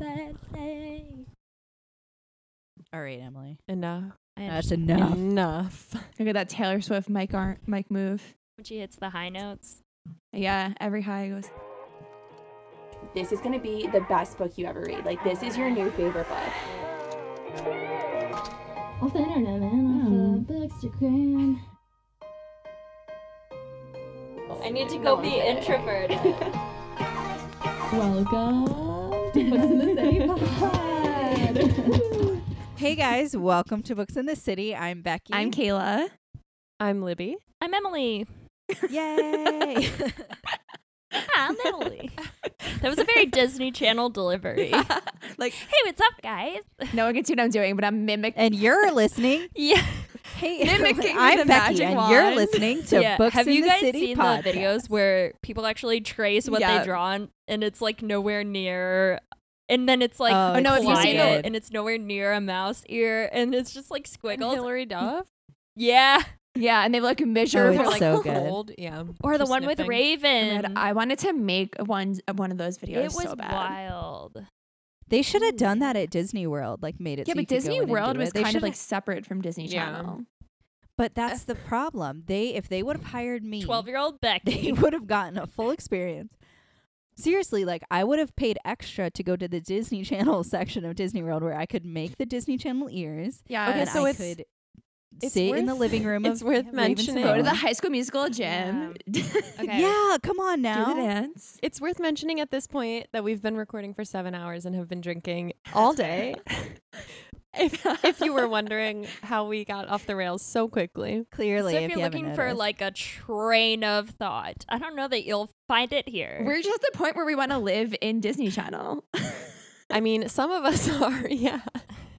birthday. All right, Emily. Enough. I That's enough. Enough. Look at that Taylor Swift mic ar- mic move. When she hits the high notes. Yeah, every high goes. This is gonna be the best book you ever read. Like this is your new favorite book. Off the internet, man. Off the mm-hmm. bookstagram. I need to go be introverted. Welcome to Books in the City pod. Hey guys, welcome to Books in the City. I'm Becky. I'm Kayla. I'm Libby. I'm Emily. Yay! I'm Emily. That was a very Disney Channel delivery. Like Hey, what's up, guys? no one can see what I'm doing, but I'm mimicking. and you're listening. Yeah. Hey, Mimicking I'm the Becky, magic and you're listening to yeah. Books Have in you the guys City seen podcast. the videos where people actually trace what Yeah. they drawn and it's like nowhere near and then it's like Oh, Oh, no, it's have you seen quiet the- and it's nowhere near a mouse ear and it's just like And squiggles. Hilary Duff. Yeah. Yeah, and they like measure. Oh, for, it's like, so good. Yeah. Or the Just one with. Raven. Oh I wanted to make one one of those videos it was so bad. wild. They should have mm. done that at Disney World, like made it. Yeah, so you but could go Disney World was it. Kind of like separate from Disney Yeah. Channel. But that's the problem. They if they would have hired me, 12 year old they would have gotten a full experience. Seriously, like I would have paid extra to go to the Disney Channel section of Disney World where I could make the Disney Channel ears. Yeah. Okay, and so I it's- could it's sit in the living room. it's of worth Raven mentioning- go to the High School Musical gym. Okay. Yeah, come on now. Do now. the dance. It's worth mentioning at this point that we've been recording for seven hours and have been drinking all day. if if you were wondering how we got off the rails so quickly. Clearly, so if if you you're haven't looking for like a train of thought, I don't know that you'll find it here. We're just at the point where we want to live in Disney Channel. I mean, some of us are, yeah.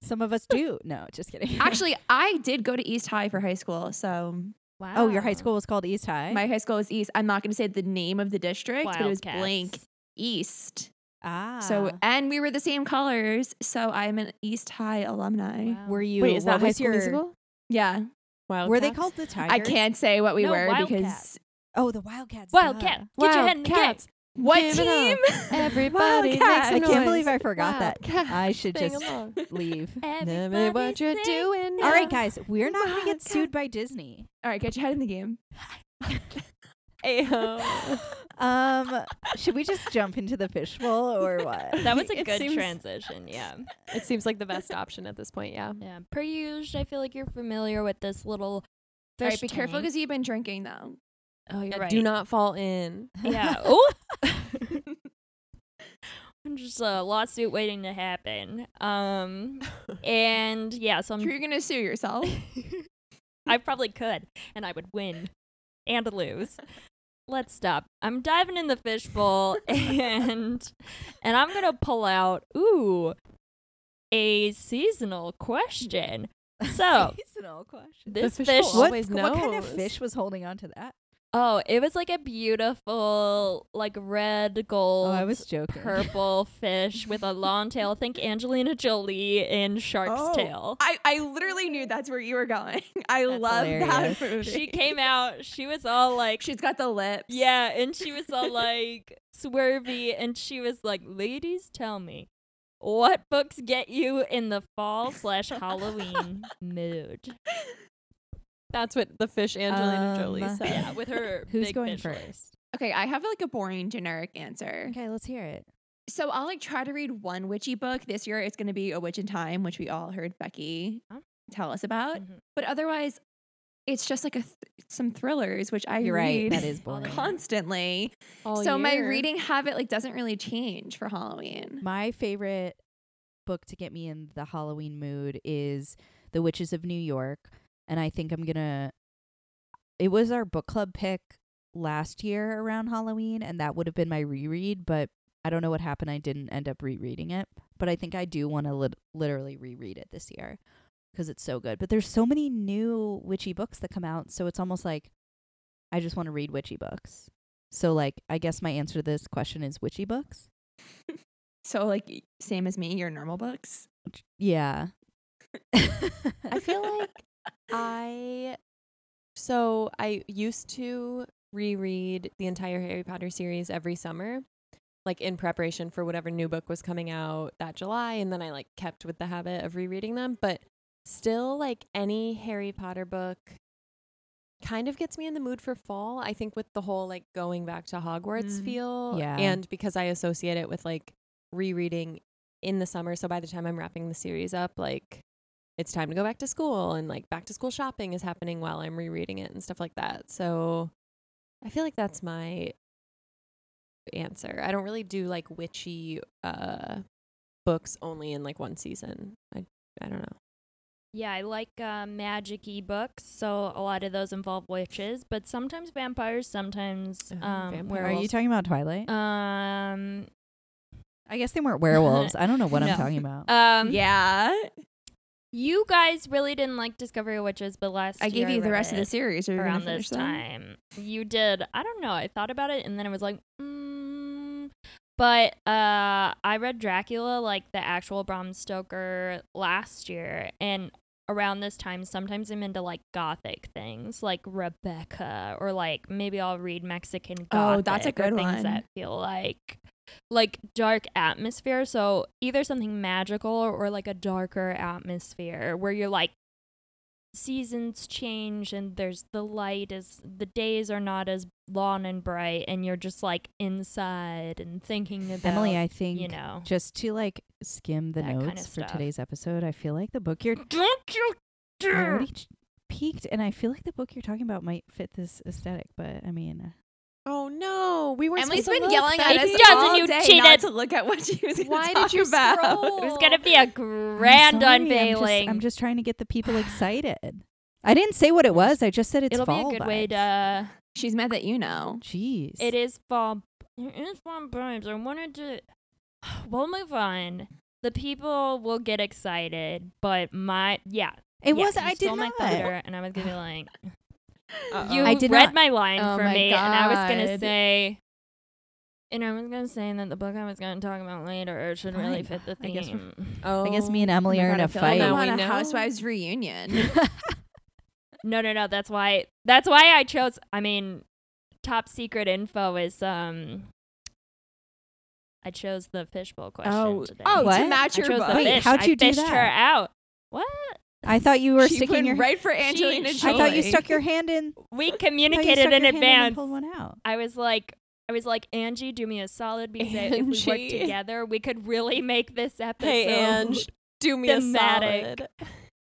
Some of us do. No, just kidding. Actually, I did go to East High for high school, so wow. oh, your high school was called East High. my high school was East. I'm not going to say the name of the district, but it was Wildcats. blank East. ah, So, and we were the same colors, so I'm an East High alumni. Wow. were you? Wait, is that high was school your? musical? Yeah, Wildcats? Were they called the Tigers? I can't say what we No, were Wildcats. because Oh, the Wildcats. Wildcat, duh. get your head in the game. Wildcats. what Give team? up. Everybody makes Wildcats. a I can't believe. I forgot that. I should Sing just along. leave. Tell me Everybody what you're sing. doing. All right, guys, we're not going to get Wildcat. sued by Disney. All right, get your head in the game. Ayo. Um, should we just jump into the fishbowl or what? That was a It good seems- transition. Yeah. It seems like the best option at this point, yeah. Yeah. Per usual, I feel like you're familiar with this little All fish. right, be careful tank. because you've been drinking though. Oh, you're Yeah, right. Do not fall in. Yeah. Oh. I'm just a lawsuit waiting to happen. Um, and yeah, so I'm You're gonna sue yourself. I probably could, and I would win and lose. Let's stop. I'm diving in the fishbowl, and and I'm gonna pull out ooh a seasonal question. So Seasonal question. this fishbowl fish, al- What, always what kind of fish was holding on to that? Oh, it was like a beautiful, like red gold, Oh, I was joking. purple fish with a long tail. Think Angelina Jolie in Shark's Oh. Tale. I, I literally knew that's where you were going. I That's love hilarious. that movie. She came out. She was all like, She's got the lips. Yeah, and she was all like swervy, and she was like, "Ladies, tell me, what books get you in the fall slash Halloween mood?" That's what the fish Angelina Jolie Um, said. Yeah, with her Who's big going fish first? list. Okay, I have like a boring generic answer. Okay, let's hear it. So I'll like try to read one witchy book. This year it's gonna be A Witch in Time, which we all heard Becky Huh? tell us about. Mhm. But otherwise, it's just like a th- some thrillers, which I You're right. read That is boring. constantly. All so my year. reading habit like doesn't really change for Halloween. My favorite book to get me in the Halloween mood is The Witches of New York. And I think I'm going to. It was our book club pick last year around Halloween, and that would have been my reread, but I don't know what happened. I didn't end up rereading it. But I think I do want to lit- literally reread it this year because it's so good. But there's so many new witchy books that come out. So it's almost like I just want to read witchy books. So, like, I guess my answer to this question is witchy books. So like same as me, your normal books. Yeah. I feel like I so I used to reread the entire Harry Potter series every summer. like in preparation for whatever new book was coming out that July and then I like kept with the habit of rereading them, but still like any Harry Potter book kind of gets me in the mood for fall. I think with the whole like going back to Hogwarts Mm. feel Yeah. and because I associate it with like rereading in the summer, so by the time I'm wrapping the series up like it's time to go back to school and like back to school shopping is happening while I'm rereading it and stuff like that. So I feel like that's my answer. I don't really do like witchy uh books only in like one season. I I don't know. Yeah, I like uh, magic-y books, so a lot of those involve witches, but sometimes vampires, sometimes Uh, um, vampires. Are you talking about Twilight? um, I guess they weren't werewolves. I don't know what No. I'm talking about. um, yeah. You guys really didn't like Discovery of Witches, but last I gave you the rest of the series. Around this them? time. You did. I don't know. I thought about it, and then I was like, mm. but uh, I read Dracula, like the actual Bram Stoker, last year, and around this time, sometimes I'm into like gothic things, like Rebecca, or like maybe I'll read Mexican gothic. Oh, that's a or good things one. that feel like like dark atmosphere. So either something magical or, or like a darker atmosphere where you're like seasons change and there's the light is the days are not as long and bright and you're just like inside and thinking about Emily, I think you know just to like skim the that kinda notes for today's episode, I feel like the book you're don't you already peaked, and I feel like the book you're talking about might fit this aesthetic. But I mean, uh, Oh no, we were Emily's to been look, yelling at us all you day cheated. not to look at what she was going Why to did talk you about. scroll? it was gonna be a I'm grand sorry, I'm just- unveiling I'm just, trying to get the people excited. I didn't say what it was. I just said it's it'll fall be a good way to She's mad that you know. Jeez, It is fall. It is fall vibes. I wanted to. We'll move on. The people will get excited, but my yeah. It yeah, was. I did stole not. my thunder, and I was gonna be like, Uh-oh. you I did read not- my line Oh for my me, and I was gonna God. say. And I was gonna say that the book I was gonna talk about later should really Fine. fit the I guess theme. Oh, I guess me and Emily Oh are in God, a I feel fight. Now I'm we on a know. housewives reunion. No, no, no. That's why. That's why I chose. I mean, top secret info is um. I chose the fishbowl question oh, today. oh, What? to match your chose book. Wait, how'd I you do fished that? her out. What? I thought you were she sticking went your. right for Angelina She- Jolie. I thought you stuck your hand in. We I thought you communicated in advance. hand and pulled one out. I was like, I was like, Angie, do me a solid because if we work together, we could really make this episode. Hey, Ange, do me thematic. a solid.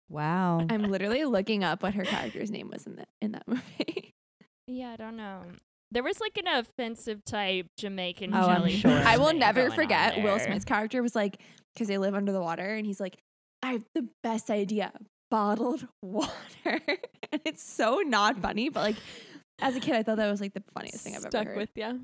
Wow. I'm literally looking up what her character's name was in that in that movie. Yeah, I don't know. There was like an offensive type Jamaican Oh, I'm jellyfish sure. I will never forget Will. Smith's character was like because they live under the water and he's like, I have the best idea, bottled water, and it's so not funny, but like as a kid, I thought that was like the funniest thing I've Stuck ever heard. with you.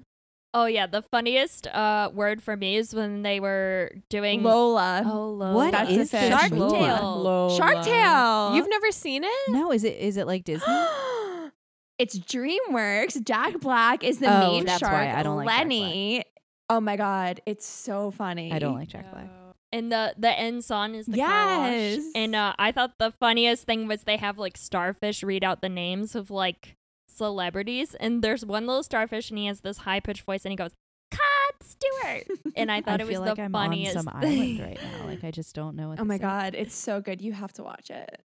Oh yeah, the funniest uh word for me is when they were doing Lola. Oh, Lola. What That's is the this. Shark movie? Tale. Shark Tale. You've never seen it? No, is it is it like Disney? it's DreamWorks. Jack Black is the Oh, main that's shark. why I don't like Jack Lenny. Oh my god, it's so funny. I don't like Jack Black. And the the end song is the car wash. Yes. And uh, I thought the funniest thing was they have like starfish read out the names of like celebrities, and there's one little starfish, and he has this high pitched voice, and he goes, "Cut Stewart," and I thought I it was like the I'm funniest on some thing. island right now. Like I just don't know what. Oh my say. god, it's so good. You have to watch it.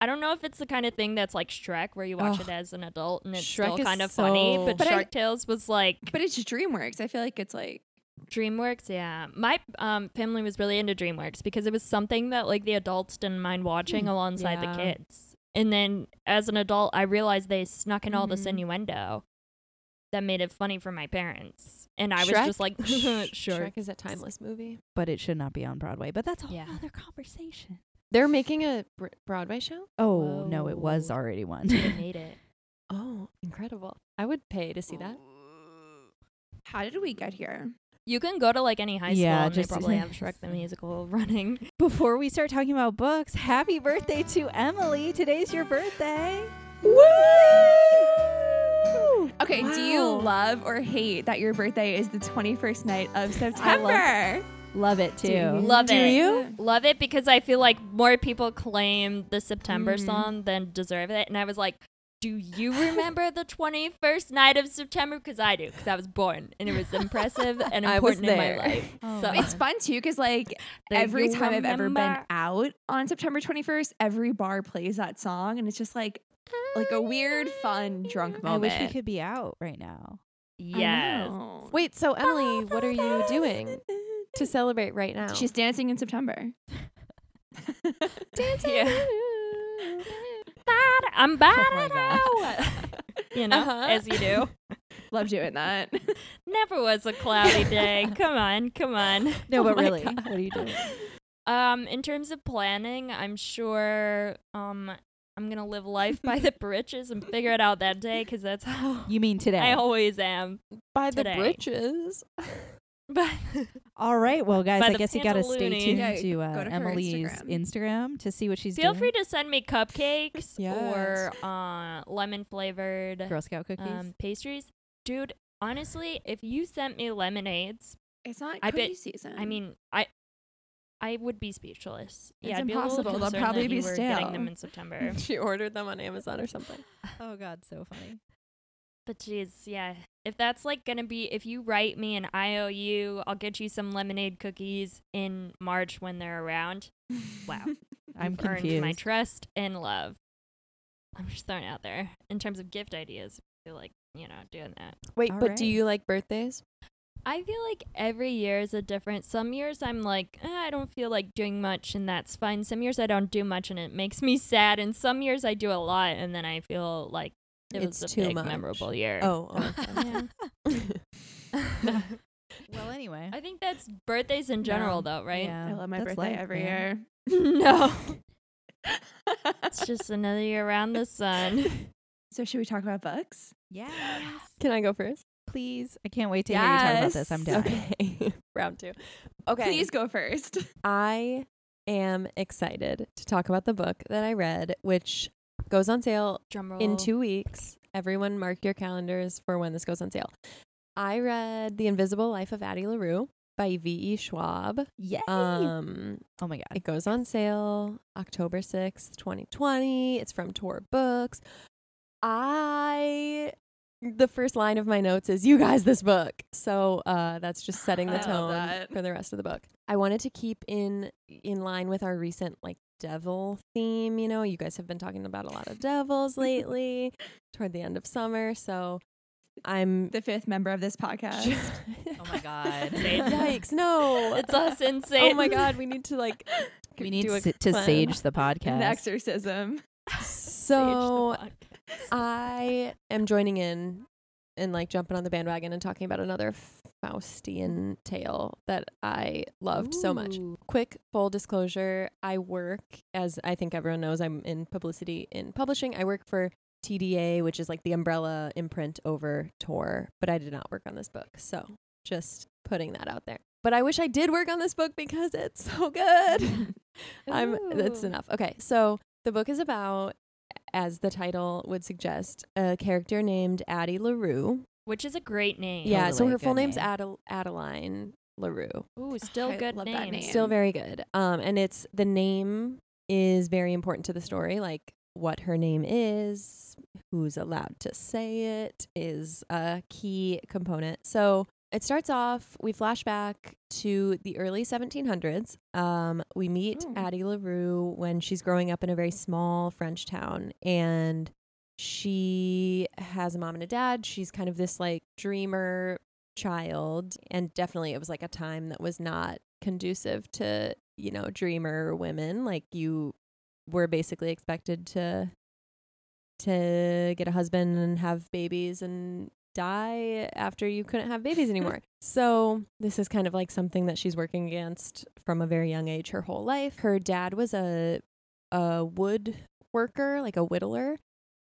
I don't know if it's the kind of thing that's like Shrek, where you watch Ugh. it as an adult and it's Shrek still kind of funny. so- But, But I- Shark Tales was like But it's DreamWorks. I feel like it's like DreamWorks. Yeah, my um, family was really into DreamWorks because it was something that like the adults didn't mind watching Hmm. alongside Yeah. the kids. And then as an adult, I realized they snuck in all this Mhm. innuendo that made it funny for my parents, and I was just like, sure. Shrek is a timeless movie. But it should not be on Broadway. But that's a whole Yeah. other conversation. They're making a Br- Broadway show. Oh no, it was already one. They made it. Oh, incredible! I would pay to see that. how did we get here? You can go to like any high school, Yeah, and just- they probably have Shrek the musical running. Before we start talking about books, happy birthday to Emily. Today's your birthday. Woo! Okay, do you love or hate that your birthday is the 21st night of September? Love it too. you? Love Do it. you? Love it because I feel like more people claim the September Mhm. song than deserve it. And I was like, Do you remember the 21st night of September? Because I do, because I was born and it was impressive and I was important in my life. Oh, so It's fun too because like Do every you time I've ever been out on September 21st, every bar plays that song, and it's just like like a weird, fun drunk moment. I wish we could be out right now. I yes. Wait, so Emily, what are you doing to celebrate right now? She's dancing in September. Dancing. Yeah. I'm bad Oh my God. You know, Uh-huh. as you do. Love doing that. Never was a cloudy day. Come on, come on. No, Oh but really, God. what are you doing? Um, in terms of planning, I'm sure um I'm gonna live life by the britches and figure it out that day because that's how You mean today? I always am. by the today. britches. But All right, well, guys, I guess you got to stay pantaloonies. tuned Yeah, to, uh, go to her Emily's Instagram. Instagram. to see what she's doing. feel doing. free to send me cupcakes Yes. or uh lemon flavored Girl Scout cookies. um pastries. Dude, honestly, if you sent me lemonades, It's not I bet- cookie season. I mean, I I would be speechless. It's yeah, I'd be a little impossible. They'll concerned probably that be you were getting them in September. she ordered them on Amazon or something. oh God, so funny. But geez, yeah. If that's like gonna be, if you write me an IOU, I'll get you some lemonade cookies in March when they're around. Wow, I'm You've earned confused. my trust and love. I'm just throwing it out there in terms of gift ideas. I feel like you know doing that. Wait, All but do you like birthdays? I feel like every year is a different. Some years I'm like, eh, I don't feel like doing much, and that's fine. Some years I don't do much, and it makes me sad. And some years I do a lot, and then I feel like it It's was a too big much. memorable year. Oh, oh okay. Yeah. well, anyway. I think that's birthdays in general, No. though, right? Yeah, I love my that's birthday life, every man. no, it's just another year around the sun. so should we talk about books? Yes. Can I go first? Please. I can't wait to hear you talk about this. I'm Yes. down. Okay. Round two. Okay. Please go first. I am excited to talk about the book that I read, which goes on sale in two weeks. Everyone, mark your calendars for when this goes on sale. I read The Invisible Life of Addie LaRue by V.E. Schwab. Yay. Um, oh my God. it goes on sale October 6th, 2020. It's from Tor Books. I the first line of my notes is you guys this book. So uh that's just setting the tone for the rest of the book. I wanted to keep in in line with our recent like devil theme, you know. You guys have been talking about a lot of devils lately toward the end of summer, so I'm The fifth member of this podcast. Oh my God. Yikes, no. it's us insane. Oh my god, we need to like we need do a s- to sage the podcast. An exorcism. So I am joining in and like jumping on the bandwagon and talking about another Faustian tale that I loved so much. Quick full disclosure, I work as I think everyone knows I'm in publicity in publishing. I work for TDA, which is like the umbrella imprint over Tor, but I did not work on this book. So, just putting that out there. But I wish I did work on this book because it's so good. I'm that's enough. Okay, so the book is about, as the title would suggest, a character named Addie LaRue. Which is a great name. Yeah, so her full name's name. Adel- Adeline LaRue. Ooh, still I good love name. that name. Still very good. Um, and it's the name is very important to the story. Like what her name is, who's allowed to say it is a key component. So it starts off. We flash back to the early 1700s. Um, we meet Ooh. Addie LaRue when she's growing up in a very small French town, and she has a mom and a dad. She's kind of this like dreamer child, and definitely it was like a time that was not conducive to you know dreamer women. Like you were basically expected to to get a husband and have babies and die after you couldn't have babies anymore. so this is kind of like something that she's working against from a very young age her whole life. Her dad was a a wood worker, like a whittler,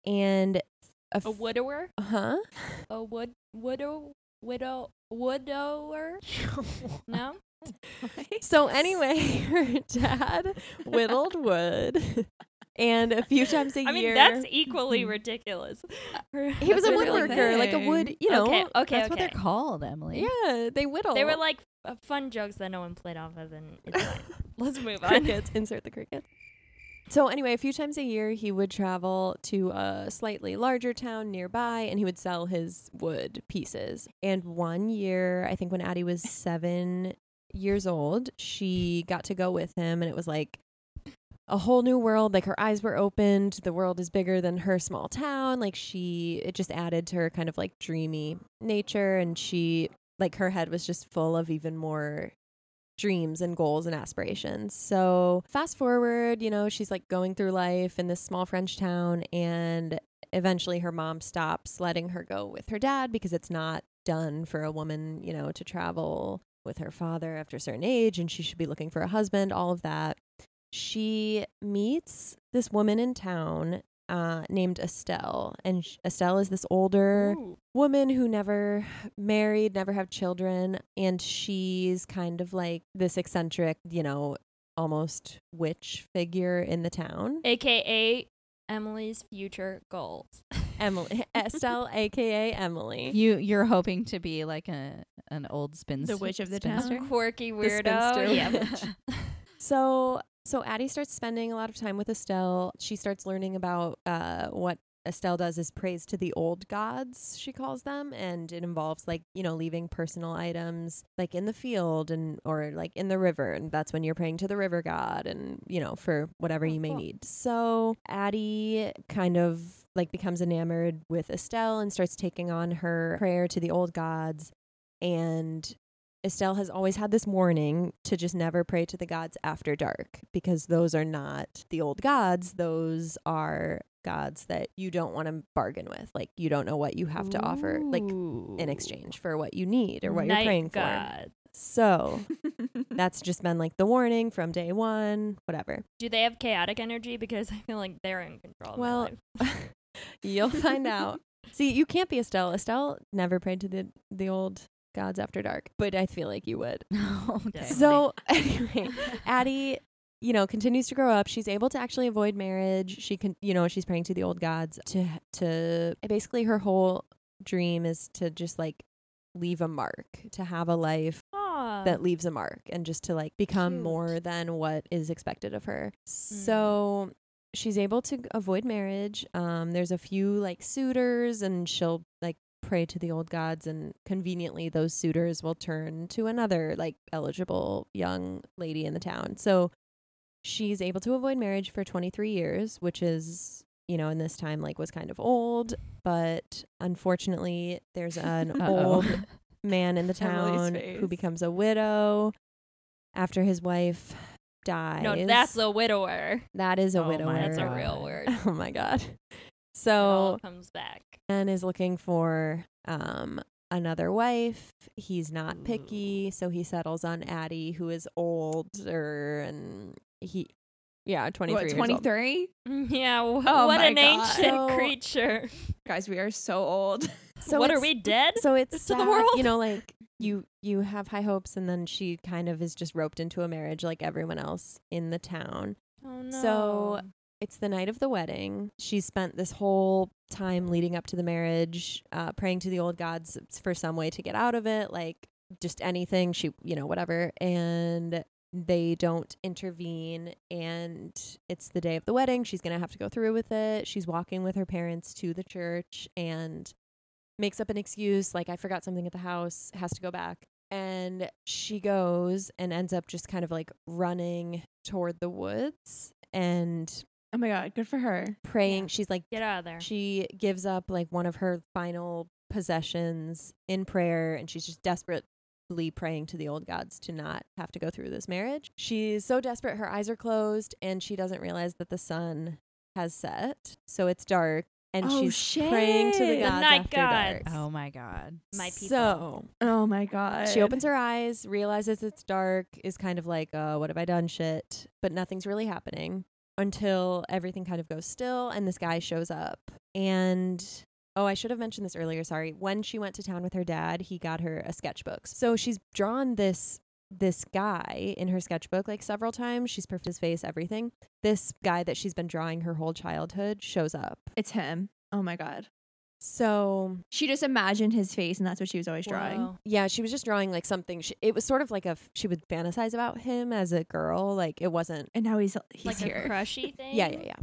and a, A widower? huh? A wood widow widow widower? No? So anyway, her dad whittled wood, and a few times a I year. I mean, that's equally mm-hmm. ridiculous. he was a That's a really woodworker, like a wood, you know. okay, okay, That's what they're called, Emily. Yeah, they whittle. They were like f- fun jokes that no one played off of, and it's fine. Let's move on. crickets. Insert the cricket. So anyway, a few times a year he would travel to a slightly larger town nearby and he would sell his wood pieces. And one year, I think when Addie was 7 years old, she got to go with him and it was like a whole new world. Like her eyes were opened. The world is bigger than her small town. Like she it just added to her kind of like dreamy nature and she like her head was just full of even more dreams and goals and aspirations. So, fast forward, you know, she's like going through life in this small French town, and eventually her mom stops letting her go with her dad because it's not done for a woman, you know, to travel with her father after a certain age and she should be looking for a husband, all of that. She meets this woman in town uh, named Estelle, and sh- Estelle is this older woman who never married, never have children, and she's kind of like this eccentric, you know, almost witch figure in the town. AKA Emily's future goals. Emily Estelle, aka Emily. You you're hoping to be like a an old spinster. witch of the town? spinster? Quirky The weirdo. spinster Yeah. So so Addie starts spending a lot of time with Estelle. She starts learning about uh, what Estelle does is praise to the old gods, she calls them, and it involves like, you know, leaving personal items like in the field and or like in the river, and that's when you're praying to the river god and, you know, for whatever Oh, you may cool. need. So Addie kind of like becomes enamored with Estelle and starts taking on her prayer to the old gods and Estelle has always had this warning to just never pray to the gods after dark because those are not the old gods. Those are gods that you don't want to bargain with. Like you don't know what you have to offer, like in exchange for what you need or what Night you're praying for. So that's just been like the warning from day one, whatever. Do they have chaotic energy? Because I feel like they're in control. Well. You'll find out. See, you can't be Estelle. Estelle never prayed to the the old gods after dark, but I feel like you would. okay. So anyway, Addie, you know, continues to grow up. She's able to actually avoid marriage. She can, you know, she's praying to the old gods to to basically her whole dream is to just like leave a mark, to have a life Aw. that leaves a mark and just to like become Cute. more than what is expected of her. So she's able to avoid marriage. Um there's a few like suitors and she'll like pray to the old gods and conveniently those suitors will turn to another like eligible young lady in the town. So she's able to avoid marriage for 23 years, which is you know, in this time like was kind of old, but unfortunately there's an old man in the town who becomes a widow after his wife dies. no, that's a widower. that is a Oh widower. That's a real word. Oh my god. It So all comes back. and is looking for um another wife. He's not Ooh. picky, so he settles on Addie, who is older and he yeah, 23 what, years old. 23? Yeah, wh- Oh what my an God. ancient So- creature. Guys, we are so old. So what are it's- we dead? So it's to the sad, world? you know, like you you have high hopes, and then she kind of is just roped into a marriage like everyone else in the town. oh no. So it's the night of the wedding. She spent this whole time leading up to the marriage, uh, praying to the old gods for some way to get out of it, like just anything. She, you know, whatever, and they don't intervene and it's the day of the wedding she's going to have to go through with it she's walking with her parents to the church and makes up an excuse like I forgot something at the house, has to go back. And she goes and ends up just kind of like running toward the woods and Oh my god, good for her. praying. Yeah. She's like get out of there. she gives up like one of her final possessions in prayer and she's just desperately praying to the old gods to not have to go through this marriage. She's so desperate her eyes are closed and she doesn't realize that the sun has set. So it's dark and Oh, she's praying to the gods The night after gods. dark. Oh my god. My people. So Oh my god. she opens her eyes, realizes it's dark, is kind of like, uh, what have I done? Shit. But nothing's really happening until everything kind of goes still and this guy shows up. And oh, I should have mentioned this earlier. Sorry. When she went to town with her dad, he got her a sketchbook. So she's drawn this this guy in her sketchbook like several times. She's perfed his face, everything. This guy that she's been drawing her whole childhood shows up. It's him. Oh my god. So She just imagined his face, and that's what she was always drawing. Wow. yeah, she was just drawing like something. She, it was sort of like a f- she would fantasize about him as a girl. Like it wasn't. And now he's he's like here. a crushy thing. Yeah, yeah, yeah.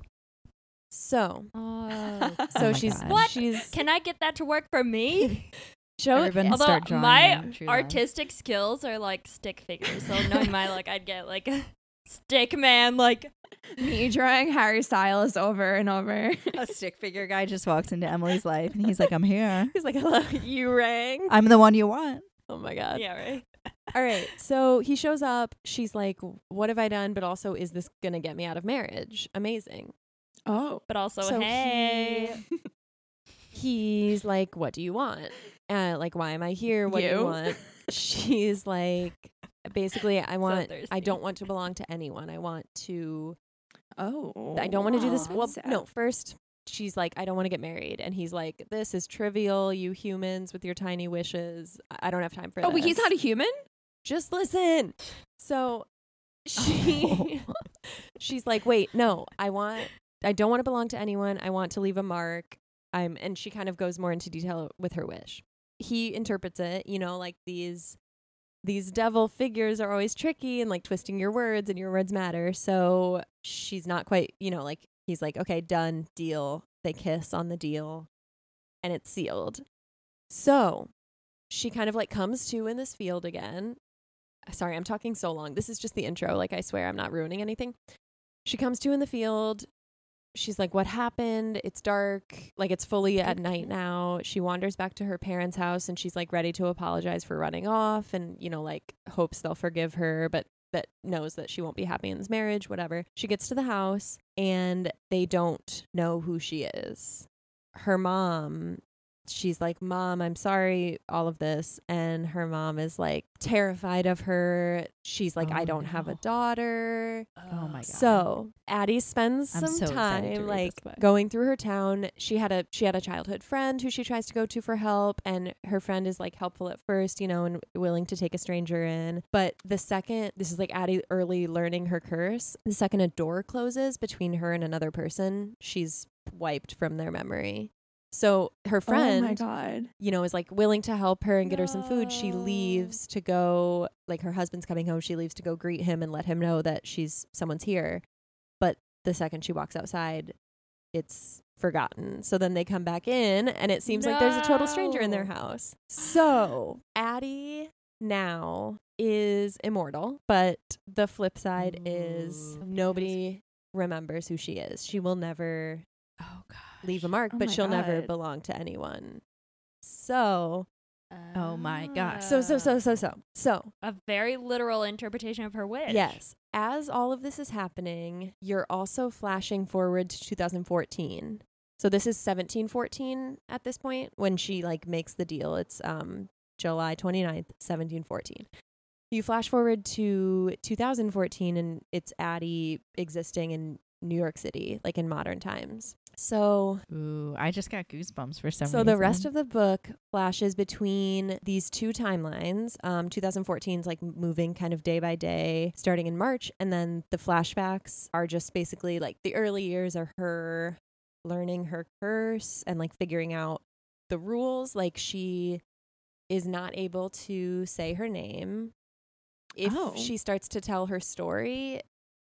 So Oh. oh so my she's God. What? she's Can I get that to work for me? show it. Everyone Although start drawing my a tree artistic skills are like stick figures, so knowing my luck, I'd get like a stick man. Like Me drawing Harry Styles over and over. a stick figure guy just walks into Emily's life and he's like, I'm here. He's like, "Hello, you rang." I'm the one you want. Oh my god. yeah, right. All right. So he shows up. She's like, "What have I done?" But also, is this gonna get me out of marriage? Amazing. oh. But also, So hey, He's like, "What do you want?" Uh, like, why am I here? What do you You. want? She's like, basically, I want. I don't want to belong to anyone. I want to. Oh. I don't want to do this. Well, sad. no. First, she's like, I don't want to get married, and he's like, This is trivial. You humans with your tiny wishes. I don't have time for Oh, this. wait, he's not a human? just listen. So she oh. she's like, "Wait, no. I want I don't want to belong to anyone. I want to leave a mark." I'm and she kind of goes more into detail with her wish. He interprets it, you know, like these these devil figures are always tricky and like twisting your words and your words matter. So she's not quite, you know, like he's like, "Okay, done, deal." They kiss on the deal and it's sealed. So, she kind of like comes to in this field again uh, sorry, I'm talking so long. This is just the intro. Like, I swear I'm not ruining anything. She comes to in the field. She's like, What happened? It's dark. Like, it's fully at night now. She wanders back to her parents' house and she's like ready to apologize for running off and, you know, like hopes they'll forgive her, but that knows that she won't be happy in this marriage, whatever. She gets to the house and they don't know who she is. Her mom she's like, Mom, I'm sorry, all of this. And her mom is like terrified of her. She's like, I Oh, don't have a oh, daughter. Oh my god. So Addie spends I'm some so time like going through her town. She had a she had a childhood friend who she tries to go to for help, and her friend is like helpful at first, you know, and willing to take a stranger in. But the second this is like Addie early learning her curse, the second a door closes between her and another person, she's wiped from their memory. So her friend Oh my god. you know, is like willing to help her and get her some food. She leaves to go, like her husband's coming home. She leaves to go greet him and let him know that she's someone's here. But the second she walks outside, it's forgotten. So then they come back in, and it seems like there's a total stranger in their house. So Addie now is immortal, but the flip side is nobody remembers who she is. She will never Oh god. Leave a mark, Oh but she'll never belong to anyone. So, Oh my gosh. so, so, so, so, so, so, A very literal interpretation of her wish. yes, as all of this is happening, you're also flashing forward to 2014. So this is 1714 at this point when she like makes the deal. It's um July 29th, 1714. You flash forward to 2014 and it's Addie existing in New York City, like in modern times. So Ooh, I just got goosebumps for some reason. So reason. the rest of the book flashes between these two timelines. Um, 2014 is like moving kind of day by day, starting in March, and then the flashbacks are just basically like the early years are her learning her curse and like figuring out the rules. Like she is not able to say her name. If Oh. she starts to tell her story,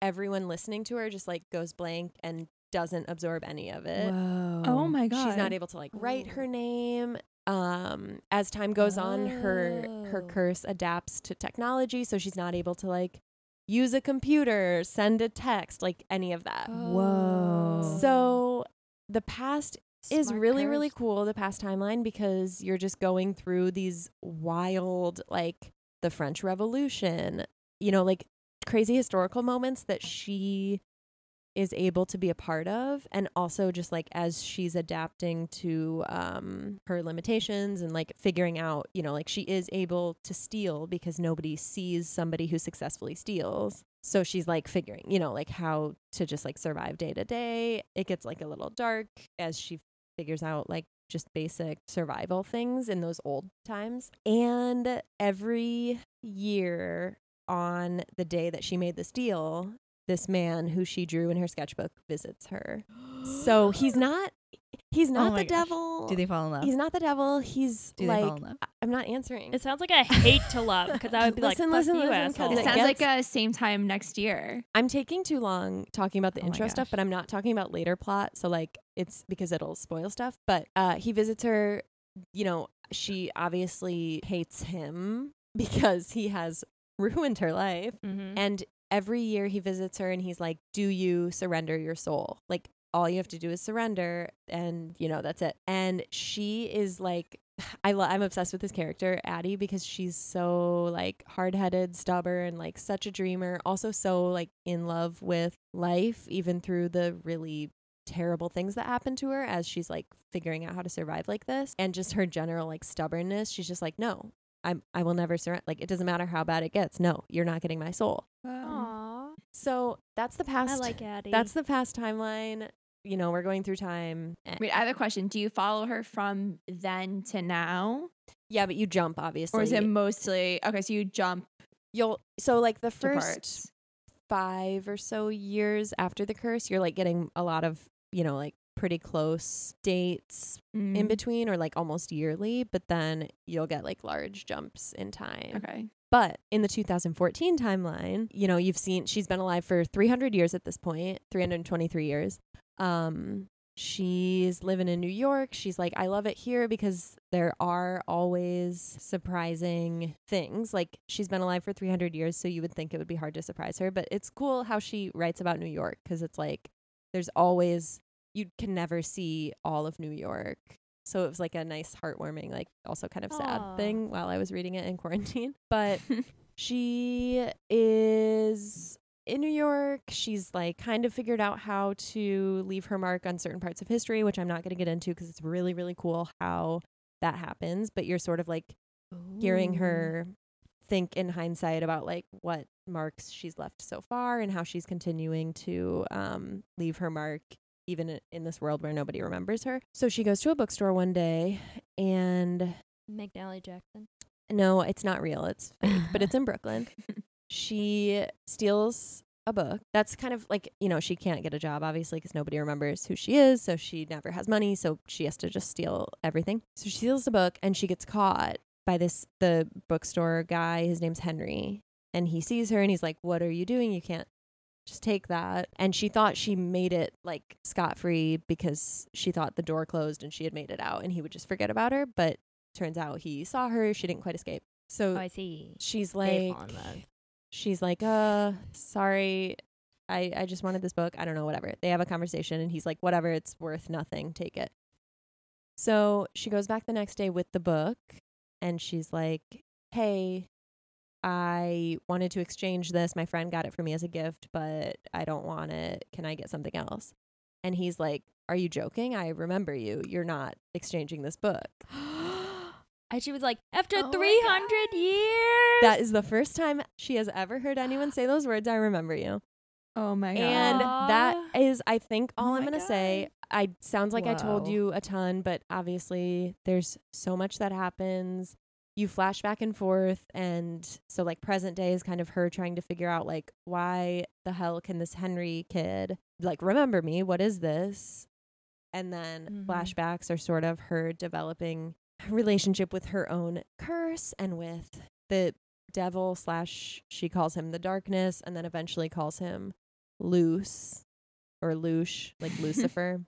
everyone listening to her just like goes blank and doesn't absorb any of it Whoa. Oh my god. she's not able to like write her name um as time goes on her her curse adapts to technology so she's not able to like use a computer send a text like any of that Whoa. so the past is Smart really really curse. cool the past timeline because you're just going through these wild like the french revolution you know like crazy historical moments that she is able to be a part of and also just like as she's adapting to um her limitations and like figuring out you know like she is able to steal because nobody sees somebody who successfully steals. So she's like figuring you know like how to just like survive day to day. It gets like a little dark as she figures out like just basic survival things in those old times. And every year on the day that she made this deal this man who she drew in her sketchbook visits her. So he's not he's not Oh my the gosh. devil. Do they fall in love? He's not the devil. He's Do they fall like in love? I- I'm not answering. It sounds like I hate to love because I would be Listen, like, listen, "Fuck you, listen, 'cause asshole." It it sounds like gets- a same time next year. I'm taking too long talking about the Oh intro stuff, but I'm not talking about later plot. So like it's because it'll spoil stuff. But uh he visits her, you know, she obviously hates him because he has ruined her life. Mhm. And every year he visits her and he's like, Do you surrender your soul? Like all you have to do is surrender and you know that's it. And she is like I lo- I'm obsessed with this character, Addie, because she's so like hard-headed, stubborn, like such a dreamer, also so like in love with life even through the really terrible things that happen to her as she's like figuring out how to survive like this and just her general like stubbornness. She's just like, "No, I'm I will never surrender. Like it doesn't matter how bad it gets. No, you're not getting my soul." Aw, So that's the past. I like Addie. That's the past timeline. You know, we're going through time. Eh, Wait, I have a question. Do you follow her from then to now? Yeah, but you jump obviously. Or is it mostly okay, so you jump You'll so like the first five or so years after the curse, you're like getting a lot of you know like pretty close dates in Mm, between or like almost yearly, but then you'll get like large jumps in time. Okay. But in the 2014 timeline, you know, you've seen she's been alive for 300 years at this point, 323 years. Um, she's living in New York. She's like, I love it here because there are always surprising things. Like she's been alive for 300 years, so you would think it would be hard to surprise her. But it's cool how she writes about New York because it's like there's always you can never see all of New York. So it was like a nice, heartwarming, like also kind of sad Aw. thing while I was reading it in quarantine. But she is in New York. She's like kind of figured out how to leave her mark on certain parts of history, which I'm not going to get into because it's really, really cool how that happens. But you're sort of like hearing her think in hindsight about like what marks she's left so far and how she's continuing to um, leave her mark even in this world where nobody remembers her. So she goes to a bookstore one day and McNally Jackson. no, it's not real. It's fake, but it's in Brooklyn. She steals a book. That's kind of like, you know, she can't get a job, obviously, because nobody remembers who she is. So she never has money. So she has to just steal everything. So she steals the book and she gets caught by this, the bookstore guy. His name's Henry. And he sees her and he's like, What are you doing? You can't just take that. And she thought she made it like scot free because she thought the door closed and she had made it out and he would just forget about her. But turns out he saw her. She didn't quite escape. So Oh, I see. she's like, she's like, uh, sorry. I, I just wanted this book. I don't know, whatever. They have a conversation and he's like, whatever, it's worth nothing. Take it. So she goes back the next day with the book and she's like, hey, I wanted to exchange this. My friend got it for me as a gift, but I don't want it. Can I get something else? And he's like, Are you joking? I remember you. You're not exchanging this book. and she was like, after Oh 300 years. That is the first time she has ever heard anyone say those words. I remember you. Oh my god. And that Aw. I think, oh all Oh I'm going to say. I sounds like I told you a ton, but obviously there's so much that happens. You flash back and forth. And so, like, present day is kind of her trying to figure out, like, why the hell can this Henry kid, like, remember me? What is this? And then Mhm. flashbacks are sort of her developing a relationship with her own curse and with the devil slash she calls him the darkness and then eventually calls him loose or loosh like lucifer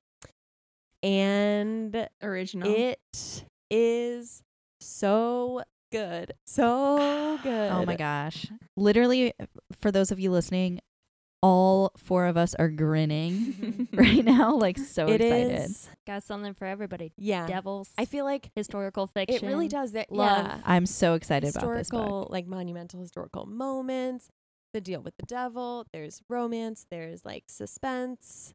and original. it is so good so good Oh my gosh. Literally, for those of you listening, all four of us are grinning right now, like so It excited. is- Got something for everybody. yeah Devils. i feel like historical fiction. it really does that love. yeah I'm so excited about this historical book. like monumental historical moments the deal with the devil there's romance there's like suspense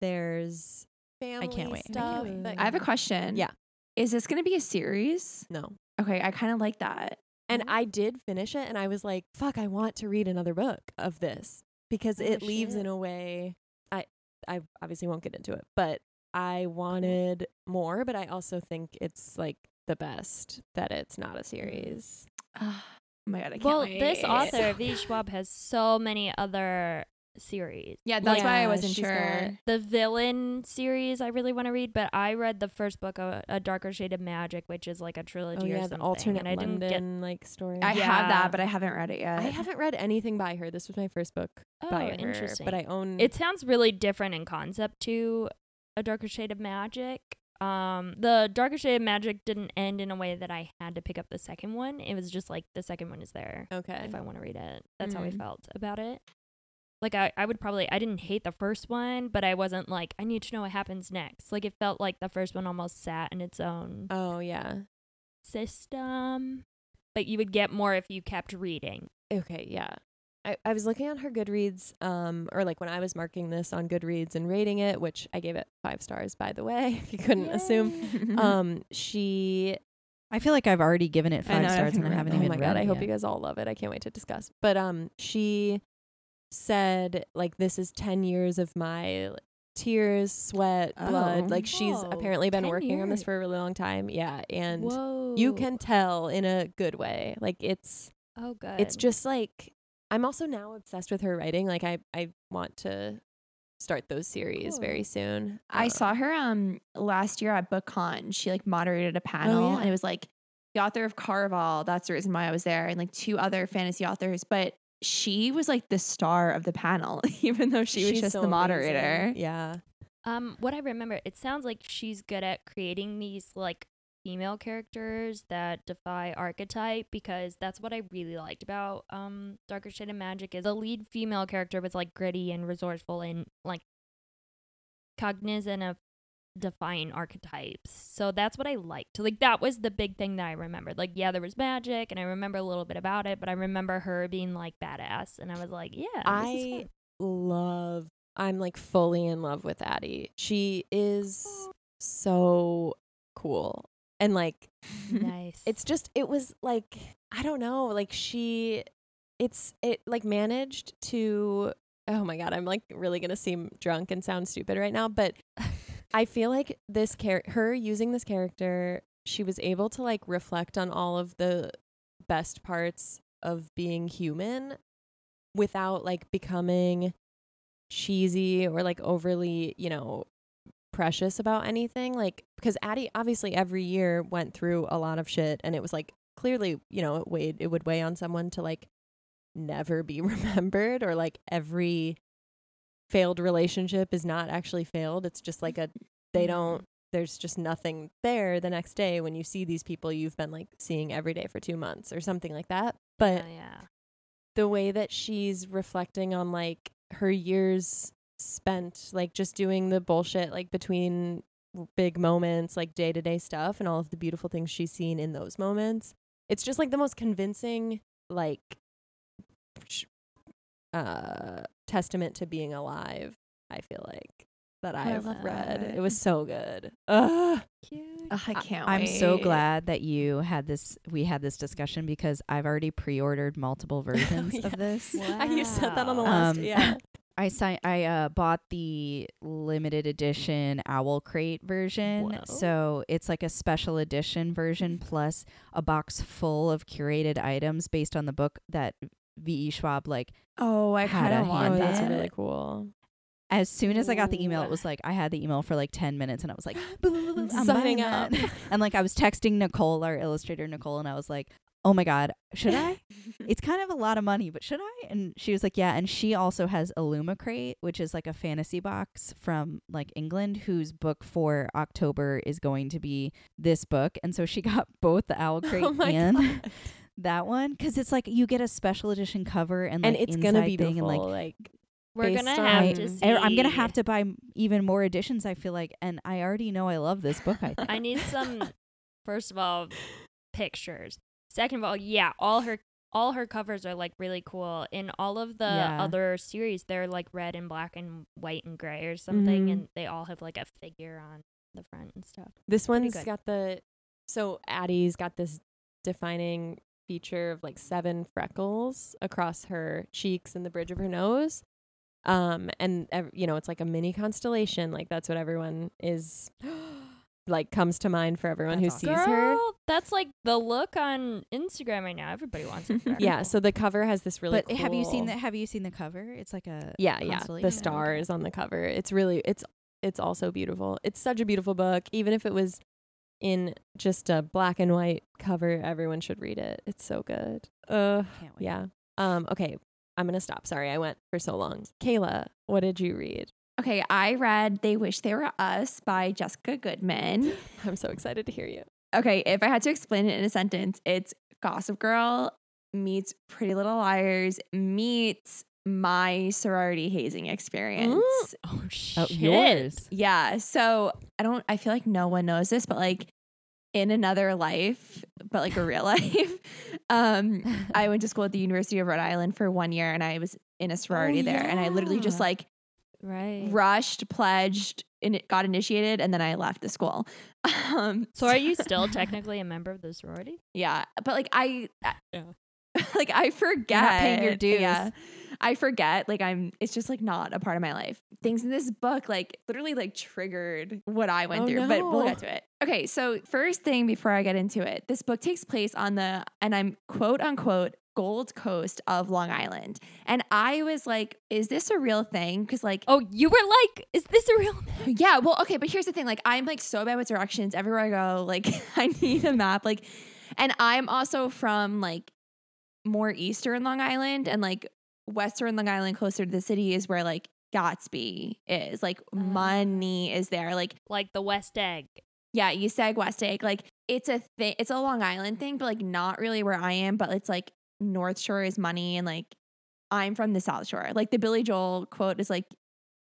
there's family can't wait. I can't stuff wait. I have a question. Yeah. Is this going to be a series? no Okay, I kind of like that. and mm-hmm. i did finish it and i was like fuck i want to read another book of this because oh, it Oh, leaves shit. in a way i i obviously won't get into it but i mm-hmm. wanted more but i also think it's like the best that it's not a series Oh my god, I can't Well, wait. this author, V. Schwab, has so many other series. Yeah, that's why I wasn't sure. got- The villain series I really want to read, but I read the first book, of A Darker Shade of Magic, which is like a trilogy Oh or yeah, something. the alternate and I didn't London get. like story. I Yeah. have that, but I haven't read it yet. I haven't read anything by her. This was my first book Oh, by her, interesting. but I own. It sounds really different in concept to A Darker Shade of Magic. Um, the Darker Shade of Magic didn't end in a way that I had to pick up the second one. It was just like the second one is there okay. if I want to read it. That's how I Mm. felt about it. Like I, I would probably I didn't hate the first one, but I wasn't like I need to know what happens next. Like it felt like the first one almost sat in its own Oh yeah. system. But you would get more if you kept reading. Okay, yeah. I, I was looking on her Goodreads, um, or like when I was marking this on Goodreads and rating it, which I gave it five stars, by the way, if you couldn't assume. Um, she I feel like I've already given it I know, five I stars and I haven't haven't oh even my read god, I it hope yet. you guys all love it. I can't wait to discuss. But um, she said like this is ten years of my tears, sweat, blood. Oh. Like she's Whoa, apparently been 10 working on this for a really long time. Yeah, and Whoa. you can tell in a good way. Like it's Oh good. it's just like I'm also now obsessed with her writing. Like I I want to start those series very Cool. soon. I Um, saw her um last year at BookCon. She like moderated a panel, yeah. and it was like the author of Caraval. That's the reason why I was there, and like two other fantasy authors. But she was like the star of the panel, even though she was she's just so the amazing. moderator. Yeah. Um, what I remember, it sounds like she's good at creating these like female characters that defy archetype because that's what I really liked about um Darker Shade of Magic is the lead female character was like gritty and resourceful and like cognizant of defying archetypes. So that's what I liked. Like that was the big thing that I remembered. Like yeah, there was magic and I remember a little bit about it, but I remember her being like badass and I was like, yeah, I love I'm like fully in love with Addie. She is so cool. And like nice. it's just it was like I don't know, like she it's it like managed to oh my god, I'm like really going to seem drunk and sound stupid right now, but I feel like this char- her using this character, she was able to like reflect on all of the best parts of being human without like becoming cheesy or like overly, you know, precious about anything. Like because Addie obviously every year went through a lot of shit and it was like clearly, you know, it weighed it would weigh on someone to like never be remembered or like every failed relationship is not actually failed. It's just like a they don't there's just nothing there the next day when you see these people you've been like seeing every day for 2 months or something like that. But Oh, yeah. the way that she's reflecting on like her years spent like just doing the bullshit like between big moments like day-to-day stuff and all of the beautiful things she's seen in those moments it's just like the most convincing like uh testament to being alive i feel like that I i've love read it was so good Ugh. Cute. Ugh, I can't. I'm so glad that you had this we had this discussion because I've already pre-ordered multiple versions Yeah. of this. you said that on the Wow. last Um, yeah I si- I uh, bought the limited edition Owl Crate version. Whoa. So it's like a special edition version plus a box full of curated items based on the book that V.E. Schwab like Oh, I kind a of want that. that's really cool as soon as I got the email, it was like I had the email for like ten minutes, and I was like, "Boo, boo, boo, boo, I'm Signing up. that." and like I was texting Nicole, our illustrator Nicole, and I was like, "Oh my god, should I? it's kind of a lot of money, but should I?" And she was like, "Yeah." And she also has Illumicrate, which is like a fantasy box from like England, whose book for October is going to be this book, and so she got both the Owl Crate oh and God. That one because it's like you get a special edition cover and and like it's gonna be thing beautiful and like like We're gonna on- have to I- see. I- I'm gonna have to buy even more editions. I feel like, and I already know I love this book. I think. I need some. First of all, pictures. Second of all, yeah, all her all her covers are like really cool. In all of the Yeah. other series, they're like red and black and white and gray or something, Mhm. and they all have like a figure on the front and stuff. This one's got the so Addie's got this defining feature of like seven freckles across her cheeks and the bridge of her nose. Um and ev- you know, it's like a mini constellation, like that's what everyone is like comes to mind for everyone That's who awesome. sees her. That's like the look on Instagram right now. Everybody wants it. Yeah, so the cover has this really but have you seen cool- the Have you seen the cover? It's like a Yeah, yeah. The Okay. stars on the cover. It's really it's it's also beautiful. It's such a beautiful book. Even if it was in just a black and white cover, everyone should read it. It's so good. Uh Can't wait. yeah. Um okay, I'm going to stop. Sorry, I went for so long. Kayla, what did you read? Okay, I read They Wish They Were Us by Jessica Goodman. I'm so excited to hear you. Okay, if I had to explain it in a sentence, it's Gossip Girl meets Pretty Little Liars meets my sorority hazing experience. Oh shit. Oh, yours. Yeah. So I don't, I feel like no one knows this, but like in another life, but like a real life, um, I went to school at the University of Rhode Island for one year and I was in a sorority there. And I literally just like Right. rushed, pledged, and it got initiated, and then I left the school. Um, So are you still technically a member of the sorority? Yeah, but like I, I- Yeah. like I forget paying your dues. Yeah, I forget. Like I'm. It's just like not a part of my life. Things in this book like literally like triggered what I went Oh, through. But we'll get to it. Okay, so first thing before I get into it, this book takes place on the and I'm quote unquote Gold Coast of Long Island, and I was like, is this a real thing? Because like Oh, you were like, is this a real thing? yeah, well, okay, but here's the thing. Like, I'm like so bad with directions everywhere I go. Like, I need a map. Like, and I'm also from like more eastern Long Island and like western Long Island, closer to the city, is where like Gatsby is. Like, ah. money is there. Like, Like the West Egg. yeah, East Egg, West Egg. Like, it's a thing. It's a Long Island thing, but like not really where I am. But it's like North Shore is money, and like I'm from the South Shore. Like the Billy Joel quote is like.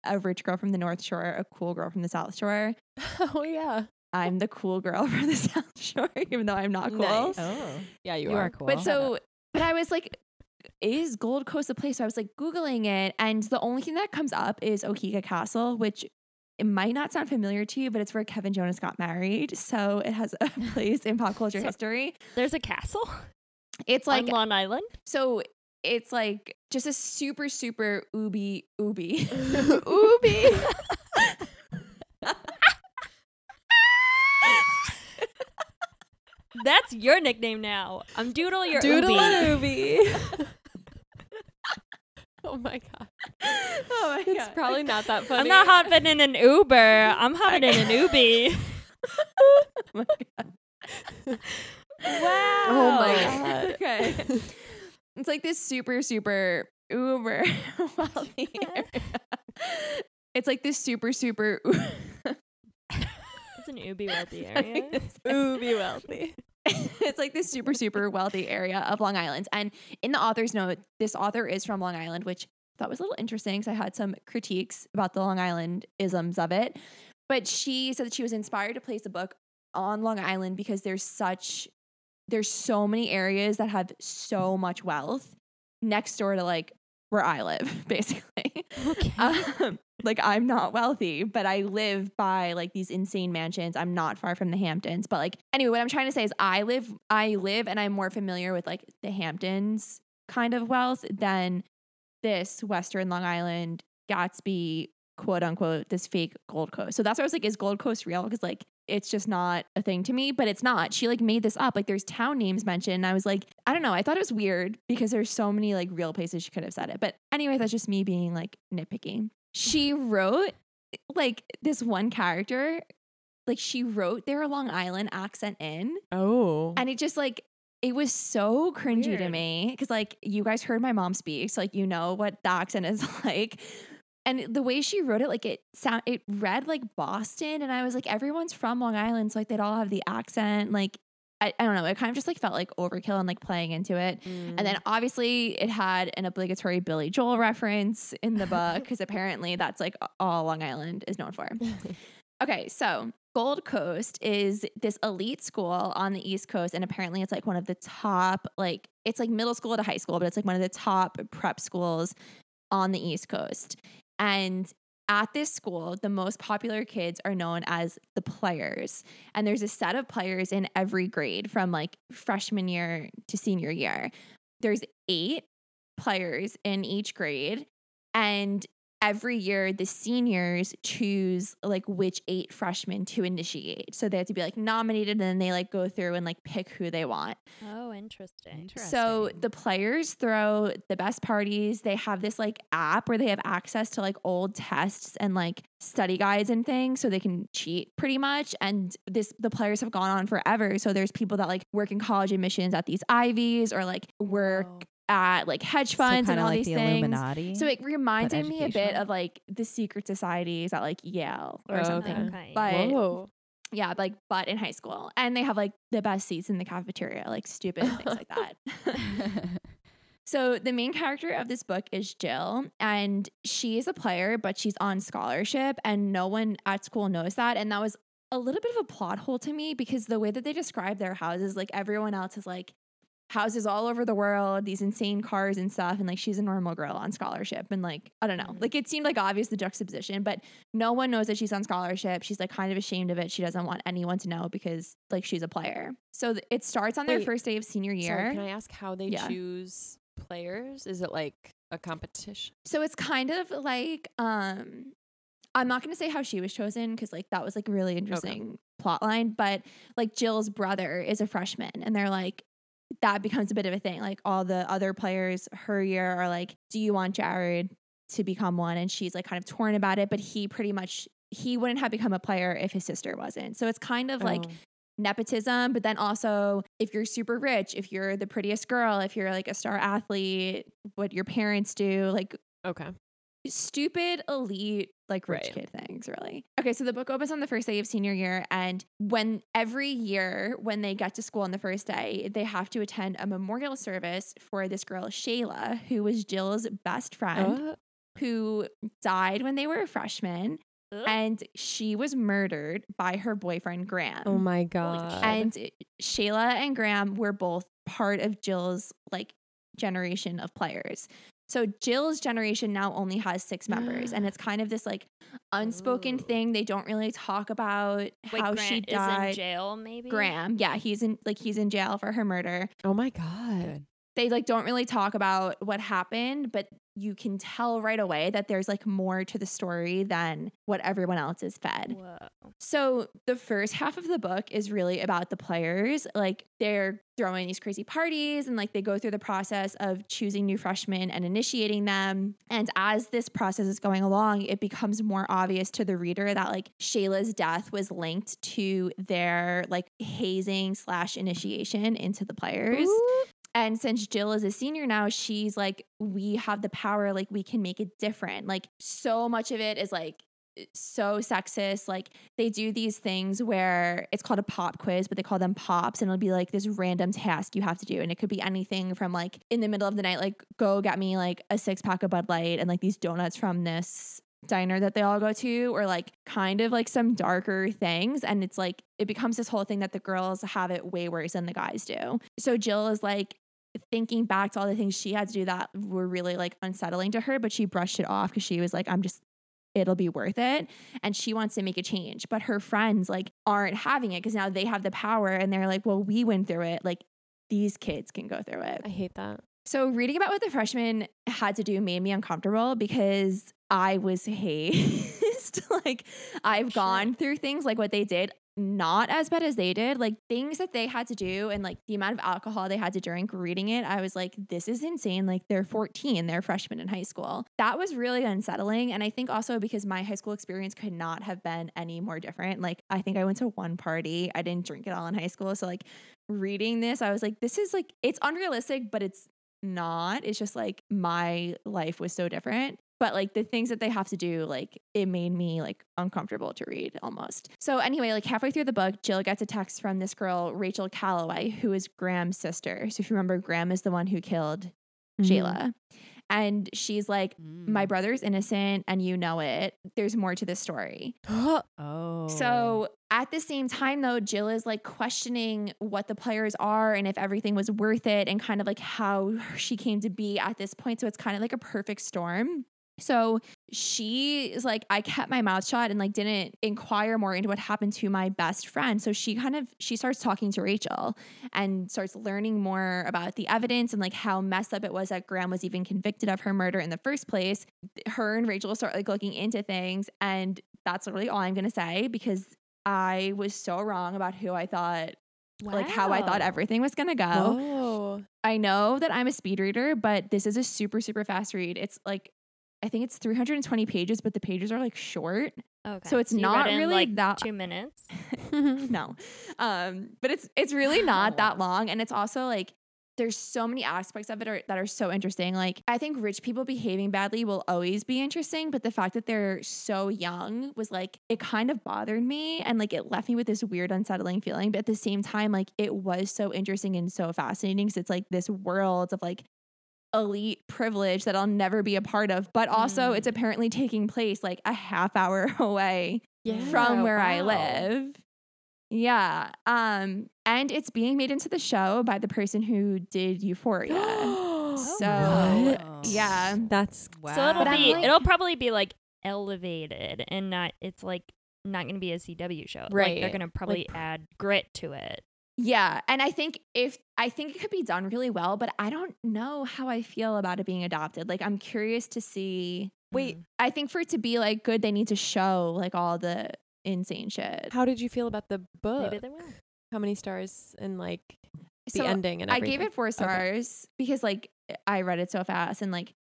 A rich girl from the North Shore, a cool girl from the South Shore. oh yeah. I'm the cool girl from the South Shore, even though I'm not cool. Nice. Oh, Yeah, you, you are. are cool. But so, but I was like, is Gold Coast a place? So I was like Googling it, and the only thing that comes up is Oheka Castle, which it might not sound familiar to you, but it's where Kevin Jonas got married. So it has a place in pop culture So- history. There's a castle It's like on Long Island. so it's like just a super, super ooby, ooby. Ooby. That's your nickname now. I'm Doodle your Doodle Ooby. oh my god. oh my god. It's probably not that funny. I'm not hopping in an Uber. I'm hopping in an Ubi. oh my God. wow. Oh my god. okay. It's like this super, super uber wealthy area. It's like this super, super. It's an Ubi wealthy area. Ooby wealthy. it's like this super, super wealthy area of Long Island. And in the author's note, this author is from Long Island, which I thought was a little interesting because I had some critiques about the Long Island isms of it. But she said that she was inspired to place the book on Long Island because there's such there's so many areas that have so much wealth next door to like where I live, basically. Okay. Um, like I'm not wealthy, but I live by like these insane mansions. I'm not far from the Hamptons, but like anyway, what I'm trying to say is I live I live and I'm more familiar with like the Hamptons kind of wealth than this Western Long Island Gatsby quote unquote this fake Gold Coast. So that's why I was like, is Gold Coast real? Because like it's just not a thing to me, but it's not. She like made this up. Like there's town names mentioned. I was like, I don't know. I thought it was weird because there's so many like real places she could have said it. But anyway, that's just me being like nitpicking. She wrote like this one character, like she wrote their Long Island accent in. Oh. And it just like it was so cringy to me because like you guys heard my mom speak, so like you know what the accent is like. And the way she wrote it, like it sound it read like Boston, and I was like, everyone's from Long Island, so like they'd all have the accent. Like I, I don't know, it kind of just like felt like overkill and like playing into it. And then mm. obviously it had an obligatory Billy Joel reference in the book because apparently that's like all Long Island is known for. Okay, so Gold Coast is this elite school on the East Coast, and apparently it's like one of the top, like it's like middle school to high school, but it's like one of the top prep schools on the East Coast. And at this school, the most popular kids are known as the players. And there's a set of players in every grade from like freshman year to senior year. There's eight players in each grade. And every year the seniors choose like which eight freshmen to initiate. So they have to be like nominated and then they like go through and like pick who they want. Oh, interesting. interesting. So the players throw the best parties. They have this like app where they have access to like old tests and like study guides and things so they can cheat pretty much. And this the players have gone on forever. So there's people that like work in college admissions at these Ivies or like work Whoa. At like hedge So funds and all like these the things. Illuminati. So it reminded me a bit of like the secret societies at like Yale or Oh, something. Okay. But Whoa. yeah, like but in high school. And they have like the best seats in the cafeteria, like stupid things like that. So the main character of this book is Jill, and she is a player, but she's on scholarship, and no one at school knows that. And that was a little bit of a plot hole to me because the way that they describe their houses, like everyone else is like houses all over the world, these insane cars and stuff, and like she's a normal girl on scholarship, and like I don't know, Mhm. like it seemed like obvious the juxtaposition, but no one knows that she's on scholarship. She's like kind of ashamed of it. She doesn't want anyone to know because like she's a player. So th- it starts on their Wait, first day of senior year. Sorry, can I ask how they Yeah. choose players? Is it like a competition? So it's kind of like um I'm not going to say how she was chosen cuz like that was like a really interesting plot line, but like Jill's brother is a freshman and they're like that becomes a bit of a thing. Like all the other players her year are like, "Do you want Jared to become one?" and she's like kind of torn about it, but he pretty much he wouldn't have become a player if his sister wasn't. So it's kind of like Oh. nepotism, but then also if you're super rich, if you're the prettiest girl, if you're like a star athlete, what your parents do, like okay. Stupid elite like rich Right. kid things really okay so the book opens on the first day of senior year and when every year when they get to school on the first day they have to attend a memorial service for this girl shayla who was jill's best friend Uh, who died when they were a freshman Ugh. and she was murdered by her boyfriend graham oh my god. and Shayla and Graham were both part of Jill's like generation of players. So Jill's generation now only has six members, and it's kind of this like unspoken Ooh. thing. They don't really talk about Wait, how Grant she is in died. jail, maybe. Graham, yeah, he's in like he's in jail for her murder. oh my god. They like don't really talk about what happened, but you can tell right away that there's like more to the story than what everyone else is fed. Whoa. So the first half of the book is really about the players. Like they're throwing these crazy parties and like they go through the process of choosing new freshmen and initiating them. And as this process is going along, it becomes more obvious to the reader that like Shayla's death was linked to their like hazing slash initiation into the players. And since Jill is a senior now, she's like, we have the power, like, we can make it different. Like, so much of it is like so sexist. Like, they do these things where it's called a pop quiz, but they call them pops, and it'll be like this random task you have to do. And it could be anything from like in the middle of the night, like, go get me like a six pack of Bud Light and like these donuts from this diner that they all go to or like kind of like some darker things and it's like it becomes this whole thing that the girls have it way worse than the guys do. So jill is like thinking back to all the things she had to do that were really like unsettling to her but she brushed it off because she was like i'm just it'll be worth it and she wants to make a change. But her friends like aren't having it because now they have the power and they're like well we went through it like these kids can go through it. I hate that. so reading about what the freshmen had to do made me uncomfortable because I was hazed. like I've Sure. gone through things like what they did, not as bad as they did. Like things that they had to do and like the amount of alcohol they had to drink reading it, I was like, this is insane. Like they're 14, they're freshmen in high school. That was really unsettling. And I think also because my high school experience could not have been any more different. Like I think I went to one party. I didn't drink at all in high school. So like reading this, I was like, this is like it's unrealistic, but it's not. It's just like my life was so different. But like the things that they have to do, like it made me like uncomfortable to read almost. So anyway, like halfway through the book, Jill gets a text from this girl, Rachel Calloway, who is Graham's sister. So if you remember, Graham is the one who killed mm-hmm. Shayla. And she's like, My Mm. brother's innocent and you know it. There's more to this story. Oh. So at the same time, though, Jill is like questioning what the players are and if everything was worth it and kind of like how she came to be at this point. So it's kind of like a perfect storm. So she is like, I kept my mouth shut and like didn't inquire more into what happened to my best friend. So she kind of she starts talking to Rachel and starts learning more about the evidence and like how messed up it was that Graham was even convicted of her murder in the first place. Her and Rachel start like looking into things, and that's literally all I'm gonna say because I was so wrong about who I thought like how I thought everything was gonna go. Oh. I know that I'm a speed reader, but this is a super, super fast read. It's like, I think it's 320 pages, but the pages are like short. Okay. So it's you not really like that- two minutes. no. Um, but it's it's really not that long. And it's also like there's so many aspects of it are, that are so interesting. Like I think rich people behaving badly will always be interesting, but the fact that they're so young was like it kind of bothered me and like it left me with this weird unsettling feeling. But at the same time, like it was so interesting and so fascinating because it's like this world of like elite privilege that I'll never be a part of. But also Mm. it's apparently taking place like a half hour away Yeah. from where I live. Yeah. Um, and it's being made into the show by the person who did Euphoria. so Wow. yeah. That's Wow. So it'll But be like- it'll probably be like elevated and not it's like not going to be a CW show. Like they're going to probably add grit to it. Yeah. And I think if I think it could be done really well, but I don't know how I feel about it being adopted. Like I'm curious to see Wait, Mm. I think for it to be like good, they need to show like all the insane shit. how did you feel about the book? Maybe they will. How many stars and like the So ending and I gave it four stars because like I read it so fast and like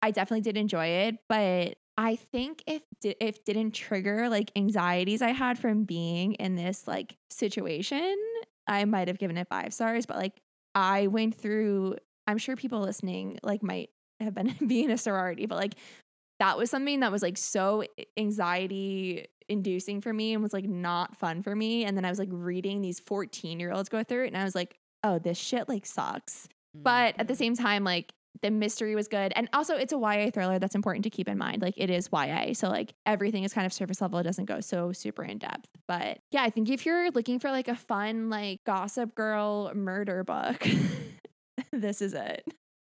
I definitely did enjoy it, but I think if di- if didn't trigger like anxieties I had from being in this like situation, I might have given it five stars. But like I went through, I'm sure people listening like might have been being a sorority, but like that was something that was like so anxiety inducing for me and was like not fun for me. And then I was like reading these 14 year olds go through it, and I was like, oh, this shit like sucks. Mm. But at the same time, like the mystery was good. And also it's a YA thriller that's important to keep in mind. Like it is YA. So like everything is kind of surface level. It doesn't go so super in depth. But yeah, I think if you're looking for like a fun, like gossip girl murder book, this is it.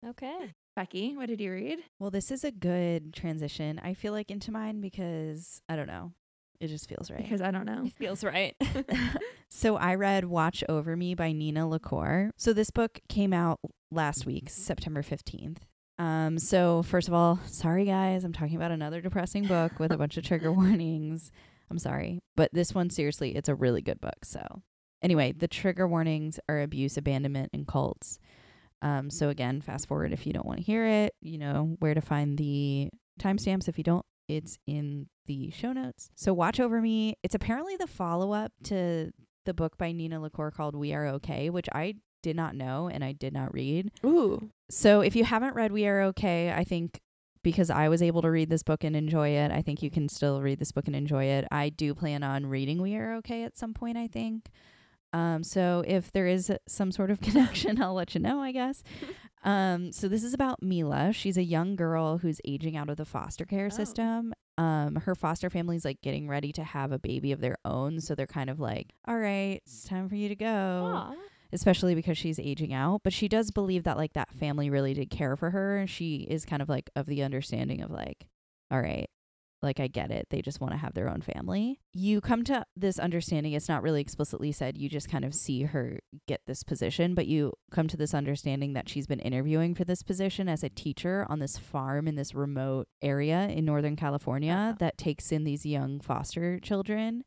Okay. Becky, what did you read? Well, this is a good transition. I feel like into mine because I don't know. It just feels right. Because I don't know. It feels right. so I read Watch Over Me by Nina LaCour. So this book came out last week, September 15th. Um, so first of all, sorry guys, I'm talking about another depressing book with a bunch of trigger warnings. I'm sorry. But this one seriously, it's a really good book. So anyway, the trigger warnings are abuse, abandonment, and cults. Um, so again, fast forward if you don't want to hear it, you know where to find the timestamps. If you don't, it's in the show notes. So Watch Over Me, it's apparently the follow up to the book by Nina LaCour called We Are Okay, which I did not know and I did not read. Ooh. So if you haven't read We Are Okay, I think because I was able to read this book and enjoy it, I think you can still read this book and enjoy it. I do plan on reading We Are Okay at some point, I think. Um, so if there is some sort of connection, I'll let you know, I guess. Um, so this is about Mila. She's a young girl who's aging out of the foster care Oh. system. Um, her foster family's like getting ready to have a baby of their own, so they're kind of like, "All right, it's time for you to go." Aw. Especially because she's aging out. But she does believe that like that family really did care for her. And she is kind of like of the understanding of like, all right, like I get it. They just want to have their own family. You come to this understanding. It's not really explicitly said. You just kind of see her get this position, but you come to this understanding that she's been interviewing for this position as a teacher on this farm in this remote area in Northern California that takes in these young foster children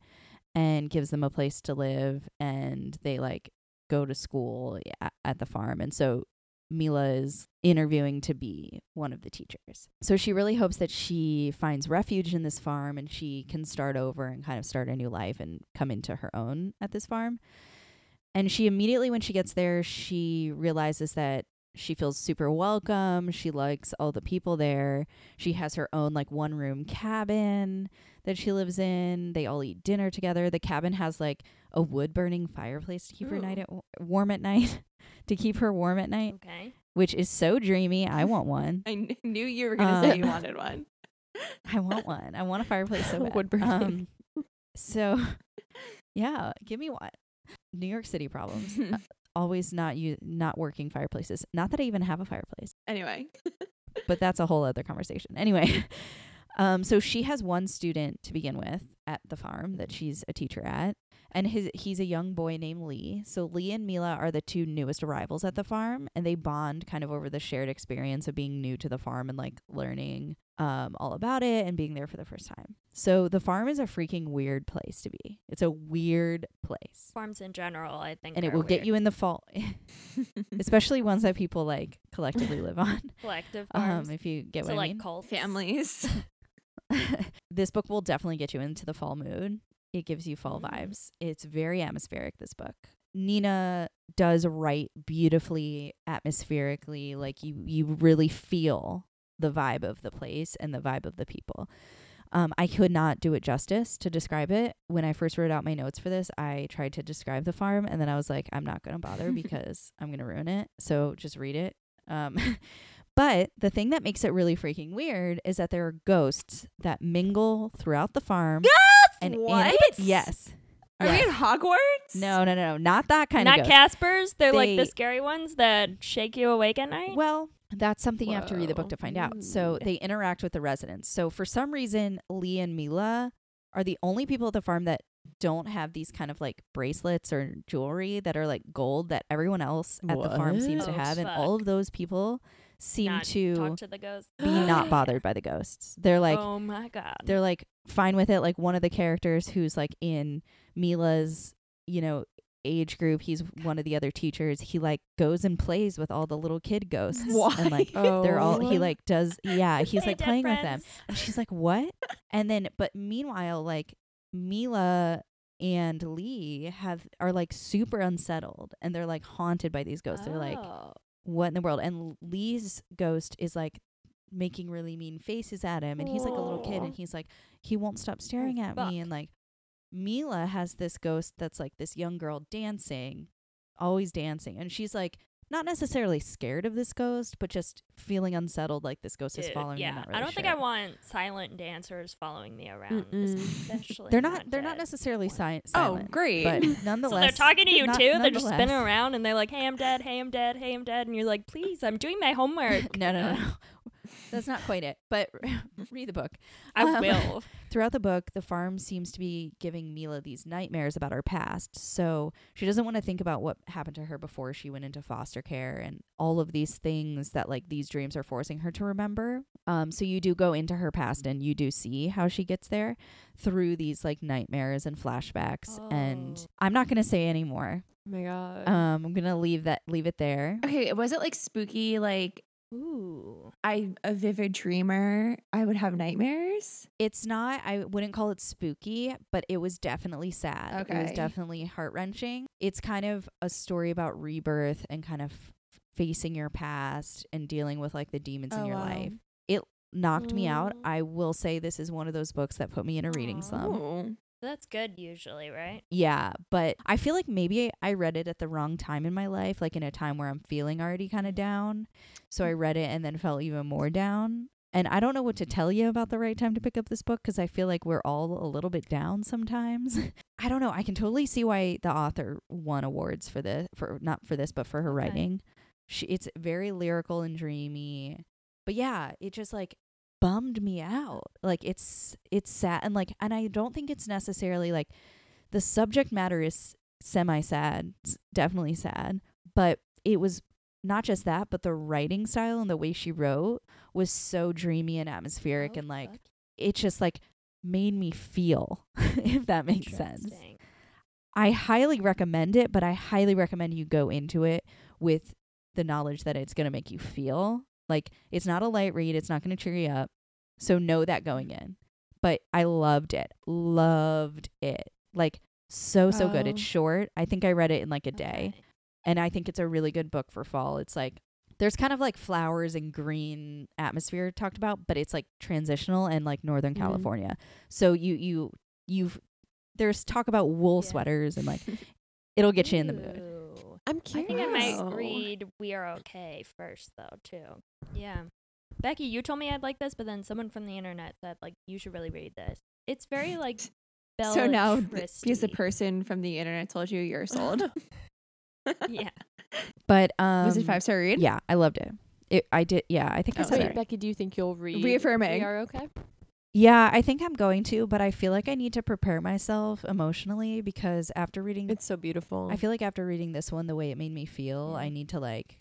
and gives them a place to live and they like go to school at the farm. And so Mila is interviewing to be one of the teachers. So she really hopes that she finds refuge in this farm and she can start over and kind of start a new life and come into her own at this farm. And she immediately, when she gets there, she realizes that she feels super welcome. She likes all the people there. She has her own, like, one room cabin that she lives in. They all eat dinner together. The cabin has, like, a wood burning fireplace to keep her night at, warm at night, to keep her warm at night, Okay. which is so dreamy. I want one. I kn- knew you were gonna say you Um, wanted one. I want one. I want a fireplace so bad. Wood burning. Um, so, yeah, give me one. New York City problems. Uh, always not you not working fireplaces. Not that I even have a fireplace. anyway, but that's a whole other conversation. Anyway, um, so she has one student to begin with at the farm that she's a teacher at, and his he's a young boy named Lee. So Lee and Mila are the two newest arrivals at the farm, and they bond kind of over the shared experience of being new to the farm and like learning um all about it and being there for the first time. So the farm is a freaking weird place to be. It's a weird place. Farms in general, I think, And it are will get you in the fall, especially ones that people like collectively live on. collective farms. Um, if you get so what I like mean. cults. Families. this book will definitely get you into the fall mood. It gives you fall vibes. It's very atmospheric, this book. Nina does write beautifully atmospherically, like you you really feel the vibe of the place and the vibe of the people. Um, I could not do it justice to describe it. When I first wrote out my notes for this, I tried to describe the farm and then I was like, I'm not gonna bother because I'm gonna ruin it. So just read it. Um But the thing that makes it really freaking weird is that there are ghosts that mingle throughout the farm. and in- What? yes. Are we Yes. in Hogwarts? No, no, no, no, not that kind Not of. Not Caspers. They're like the scary ones that shake you awake at night. Well, that's something you have to read the book to find out. So they interact with the residents. So for some reason, Lee and Mila are the only people at the farm that don't have these kind of like bracelets or jewelry that are like gold that everyone else at the farm seems to have, Oh, and all of those people seem Not to talk to the ghost. be not bothered by the ghosts. They're like oh my god. they're like fine with it. Like one of the characters who's like in Mila's, you know, age group, he's one of the other teachers. He like goes and plays with all the little kid ghosts. And like Oh, they're all he like does yeah, he's Hey, like dead playing with them. And she's like, What? and then but meanwhile, like Mila and Lee have are like super unsettled and they're like haunted by these ghosts. They're like, Oh. What in the world? And Lee's ghost is like making really mean faces at him and he's like a little kid and he's like he won't stop oh, staring at fuck. me and like Mila has this ghost that's like this young girl dancing, always dancing. And she's like not necessarily scared of this ghost, but just feeling unsettled like this ghost is following yeah. me. Not really I don't think. I want silent dancers following me around, Mm-mm. especially. They're not. They're not necessarily si- Oh, great. But So nonetheless they're talking to you not- too. They're just spinning around and they're like, "Hey, I'm dead. Hey, I'm dead. Hey, I'm dead." And you're like, "Please, I'm doing my homework." no, no, no, no. That's not quite it. But read the book. I Um, will. Throughout the book, the farm seems to be giving Mila these nightmares about her past. So she doesn't want to think about what happened to her before she went into foster care and all of these things that like these dreams are forcing her to remember. Um, so you do go into her past and you do see how she gets there through these like nightmares and flashbacks. And Oh. I'm not gonna say any more. Oh my god. Um, I'm gonna leave that leave it there. Okay, was it like spooky? Like Ooh. I'm a vivid dreamer. I would have nightmares. It's not, I wouldn't call it spooky, but it was definitely sad. Okay. It was definitely heart wrenching. It's kind of a story about rebirth and kind of facing your past and dealing with like the demons oh, in Oh, your wow. life. It knocked me out. I will say this is one of those books that put me in a reading slump. That's good usually, right? Yeah, but I feel like maybe I read it at the wrong time in my life, like in a time where I'm feeling already kind of down. So I read it and then felt even more down. And I don't know what to tell you about the right time to pick up this book because I feel like we're all a little bit down sometimes. I don't know. I can totally see why the author won awards for this, for not for this, but for her Okay. writing. She, it's very lyrical and dreamy. But yeah, it just like bummed me out. Like it's it's sad and like and I don't think it's necessarily like the subject matter is semi sad, definitely sad, but it was not just that, but the writing style and the way she wrote was so dreamy and atmospheric Oh, and like fuck. it just like made me feel if that makes sense. I highly recommend it, but I highly recommend you go into it with the knowledge that it's going to make you feel. Like it's not a light read, it's not going to cheer you up. So know that going in. But I loved it. Loved it. Like so so good. It's short. I think I read it in like a day. Okay. And I think it's a really good book for fall. It's like there's kind of like flowers and green atmosphere talked about, but it's like transitional and like Northern Mhm. California. So you you you've there's talk about wool Yeah. sweaters and like it'll get you in the mood. Ooh. I'm curious. I think I might read We Are Okay first, though, too. Yeah. Becky, you told me I'd like this, but then someone from the internet said, like, you should really read this. It's very, like, So now, th- because the person from the internet told you you're sold. Yeah. But um was it five star read? Yeah, I loved it. It, I did. Yeah, I think I Oh, said sorry. it. Becky, do you think you'll read? Reaffirming. We are okay. Yeah, I think I'm going to, but I feel like I need to prepare myself emotionally because after reading, It's so beautiful. I feel like after reading this one, the way it made me feel, I need to like,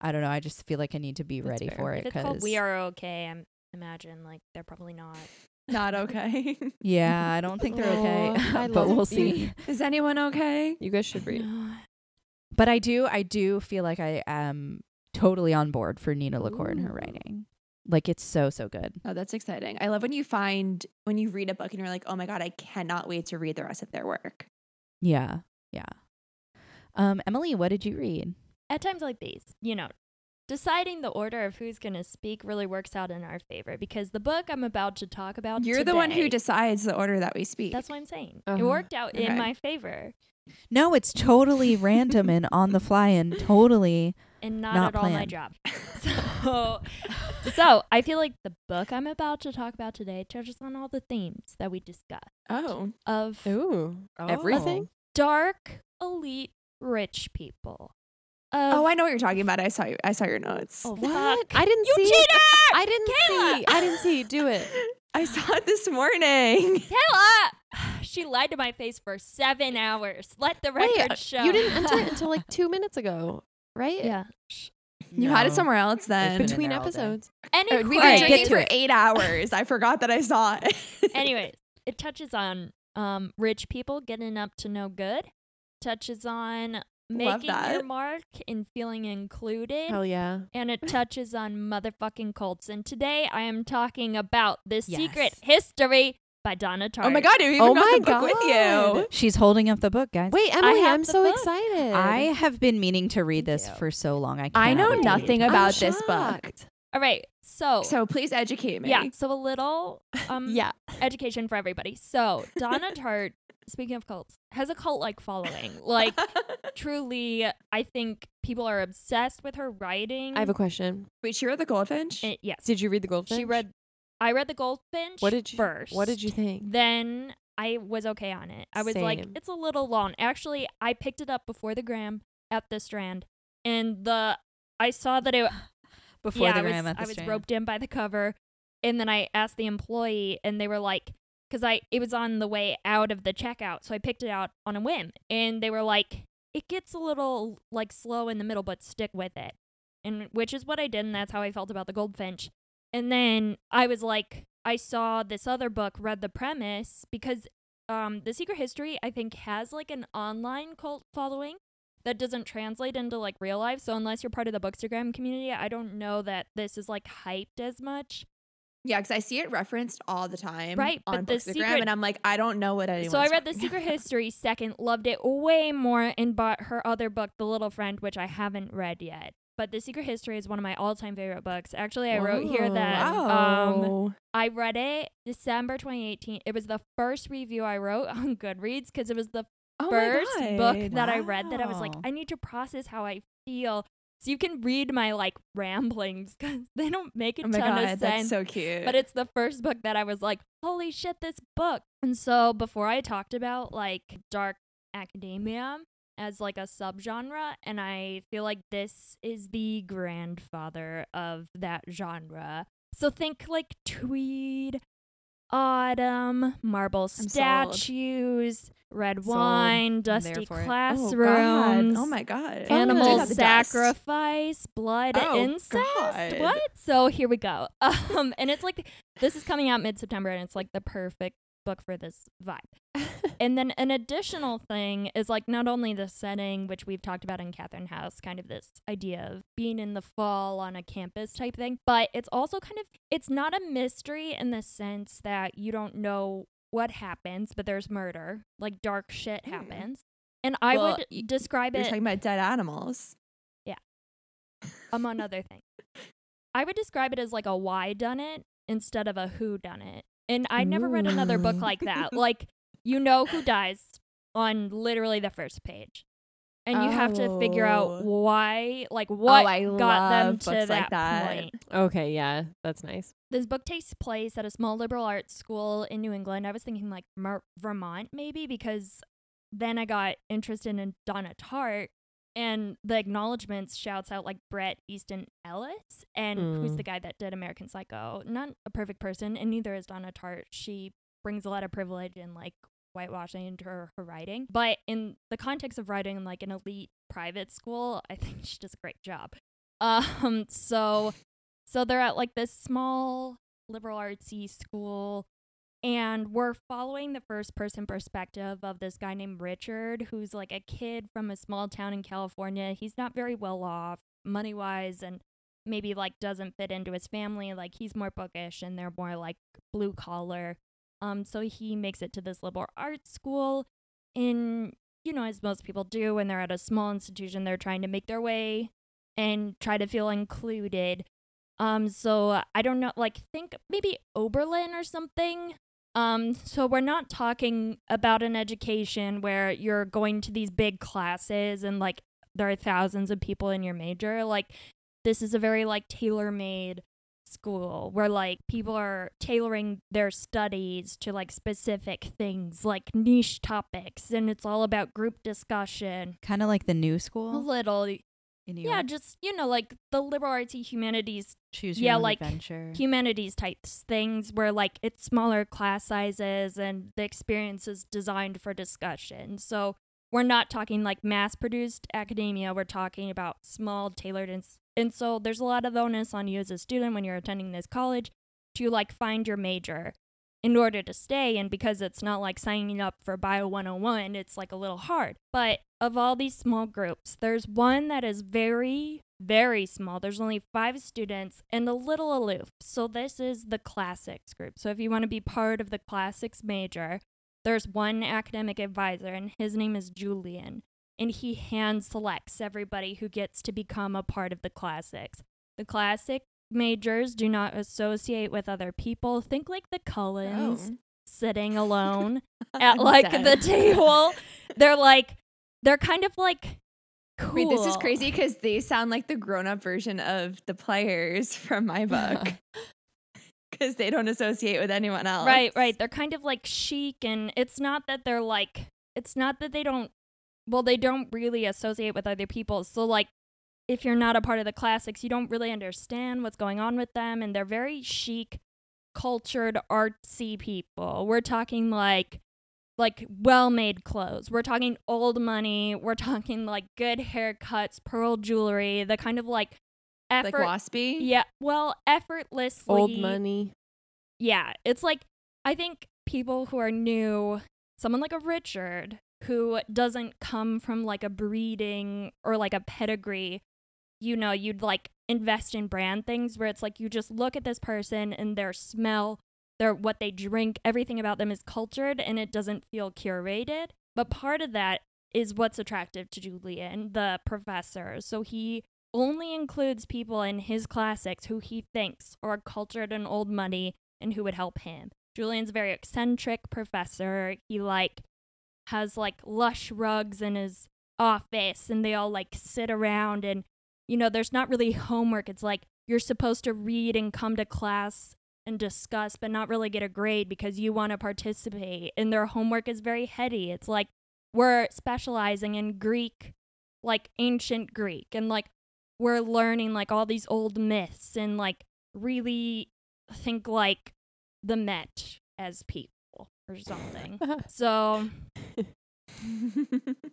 I don't know. I just feel like I need to be That's ready fair. for it If it's because We Are Okay, I'm imagine like they're probably not. Not okay. yeah, I don't think they're okay, Aw, I but we'll you. see. Is anyone okay? you guys should read. But I do, I do feel like I am totally on board for Nina LaCour and her writing. Like it's so so good. Oh, that's exciting. I love when you find when you read a book and you're like, oh my god, I cannot wait to read the rest of their work. Yeah, yeah. Um, Emily, what did you read? At times like these, you know, deciding the order of who's going to speak really works out in our favor because the book I'm about to talk about You're the one who decides the order that we speak. That's what I'm saying. Uh-huh. It worked out Okay. in my favor No, it's totally random and on the fly and totally. And not, Not at all my job. So, so I feel like the book I'm about to talk about today touches on all the themes that we discussed oh, of Ooh, everything. dark, elite, rich people. Of, oh, I know what you're talking about. I saw you. I saw your notes. Oh, What? fuck. I didn't You see. cheater! I didn't Kayla! see. I didn't see. Do it. I saw it this morning. Kayla! She lied to my face for seven hours. Let the record Wait, uh, show. you didn't enter it until like two minutes ago, right? yeah. You had it somewhere else then. been in Between there all day. episodes. Anyway, We've been Alright, get drinking to for it. eight hours. I forgot that I saw it. anyways, it touches on um rich people getting up to no good. Touches on making your that. mark and feeling included. Hell yeah. and it touches on motherfucking cults. And today I am talking about The Secret Yes. History by Donna Tartt. oh my god, you even Oh got my the book with you. God. She's holding up the book, guys. Wait, Emily, have I'm so book. excited. I have been meaning to read Thank this you. for so long. I I know wait to read nothing. I'm about this book. All right, so, So please educate me. yeah, so a little um Yeah. education for everybody. So Donna Tartt, speaking of cults, has a cult like following. Like truly, I think people are obsessed with her writing. I have a question. Wait, she read the Goldfinch. Eh, yes, Did you read the Goldfinch? she read. I read the Goldfinch. What did you first? What did you think? Then I was okay on it. I was like, it's a little long. Actually, I picked it up before the gram at the Strand, and the I saw that it Before yeah, the I was, gram at the I was roped in by the cover, and then I asked the employee, and they were like, because I it was on the way out of the checkout, so I picked it out on a whim, and they were like, it gets a little like slow in the middle, but stick with it, and which is what I did, and that's how I felt about the Goldfinch. And then I was like, I saw this other book, read the premise because um, the Secret History I think has like an online cult following that doesn't translate into like real life. So unless you're part of the Bookstagram community, I don't know that this is like hyped as much. yeah, because I see it referenced all the time. Right, on but the Bookstagram, secret- and I'm like, I don't know what anyone. so I read the Secret History second, loved it way more, and bought her other book, The Little Friend, which I haven't read yet. But The Secret History is one of my all-time favorite books. Actually, I wrote here that um, I read it December 2018. It was the first review I wrote on Goodreads because it was the oh first book that I read that I was like, I need to process how I feel. So you can read my like ramblings because they don't make a Oh my ton god, of sense. that's so cute. but it's the first book that I was like, holy shit, this book. And so before I talked about like dark academia as like a subgenre, and I feel like this is the grandfather of that genre. So think like Tweed, Autumn, marble statues, red Sold. wine, dusty it. oh classrooms. oh my god, Animal the dust. sacrifice, blood, Oh, incest. God. What? So here we go. Um, and it's like this is coming out mid September, and it's like the perfect book for this vibe. and then an additional thing is like not only the setting, which we've talked about in Catherine House, kind of this idea of being in the fall on a campus type thing, but it's also kind of it's not a mystery in the sense that you don't know what happens, but there's murder, like dark shit Hmm. happens. And I Well, would y- describe You're it talking about dead animals. Yeah. Among other things. I would describe it as like a why done it instead of a who done it. And I never read another book like that. Like you know who dies on literally the first page. And you have to figure out Oh. why like oh, what I got them to that, like that. point. okay, yeah, that's nice. This book takes place at a small liberal arts school in New England. I was thinking like Mer- Vermont maybe because then I got interested in Donna Tartt and the acknowledgments shouts out like Bret Easton Ellis, and who's Mm. the guy that did American Psycho. Not a perfect person, and neither is Donna Tartt. She brings a lot of privilege and like whitewashing into her, her writing. But in the context of writing in like an elite private school, I think she does a great job. Um, so so they're at like this small liberal artsy school and we're following the first person perspective of this guy named Richard, who's like a kid from a small town in California. He's not very well off money wise and maybe like doesn't fit into his family. Like he's more bookish and they're more like blue collar. Um, so he makes it to this liberal arts school in you know, as most people do when they're at a small institution, they're trying to make their way and try to feel included. Um, so I don't know, like think maybe Oberlin or something. Um, so we're not talking about an education where you're going to these big classes and like there are thousands of people in your major. Like this is a very like tailor-made school where like people are tailoring their studies to like specific things like niche topics and it's all about group discussion Kind of like the new school a school little in New yeah York. just you know like the liberal artsy humanities Choose yeah, like, adventure. humanities types things where like it's smaller class sizes and the experience is designed for discussion so we're not talking like mass produced academia we're talking about small tailored and, and so there's a lot of onus on you as a student when you're attending this college to like find your major in order to stay and because it's not like signing up for bio 101 it's like a little hard. But of all these small groups there's one that is very very small. There's only five students and a little aloof. So this is the classics group. So if you want to be part of the classics major there's one academic advisor and his name is julian. And he hand selects everybody who gets to become a part of the classics. The classic majors do not associate with other people think like the cullens Oh. sitting alone at like the table. They're like they're kind of like cool. Wait, this is crazy because they sound like the grown-up version of the players from my book. Because they don't associate with anyone else. Right, right. They're kind of like chic and it's not that they're like it's not that they don't well, they don't really associate with other people. So like if you're not a part of the classics, you don't really understand what's going on with them and they're very chic, cultured, artsy people. We're talking like like well-made clothes. We're talking old money. We're talking like good haircuts, pearl jewelry, the kind of like effort Like waspy. Yeah, well, effortlessly Old money. yeah, it's like I think people who are new, someone like a Richard who doesn't come from like a breeding or like a pedigree, you know, you'd like invest in brand things where it's like you just look at this person and their smell, their what they drink, everything about them is cultured and it doesn't feel curated. But part of that is what's attractive to Julian, the professor. So he only includes people in his classics who he thinks are cultured and old money and who would help him. Julian's a very eccentric professor. He like has like lush rugs in his office and they all like sit around and you know there's not really homework. It's like you're supposed to read and come to class and discuss but not really get a grade because you want to participate and their homework is very heady. It's like we're specializing in Greek like ancient Greek and like we're learning like all these old myths and like really think like the Met as people or something. so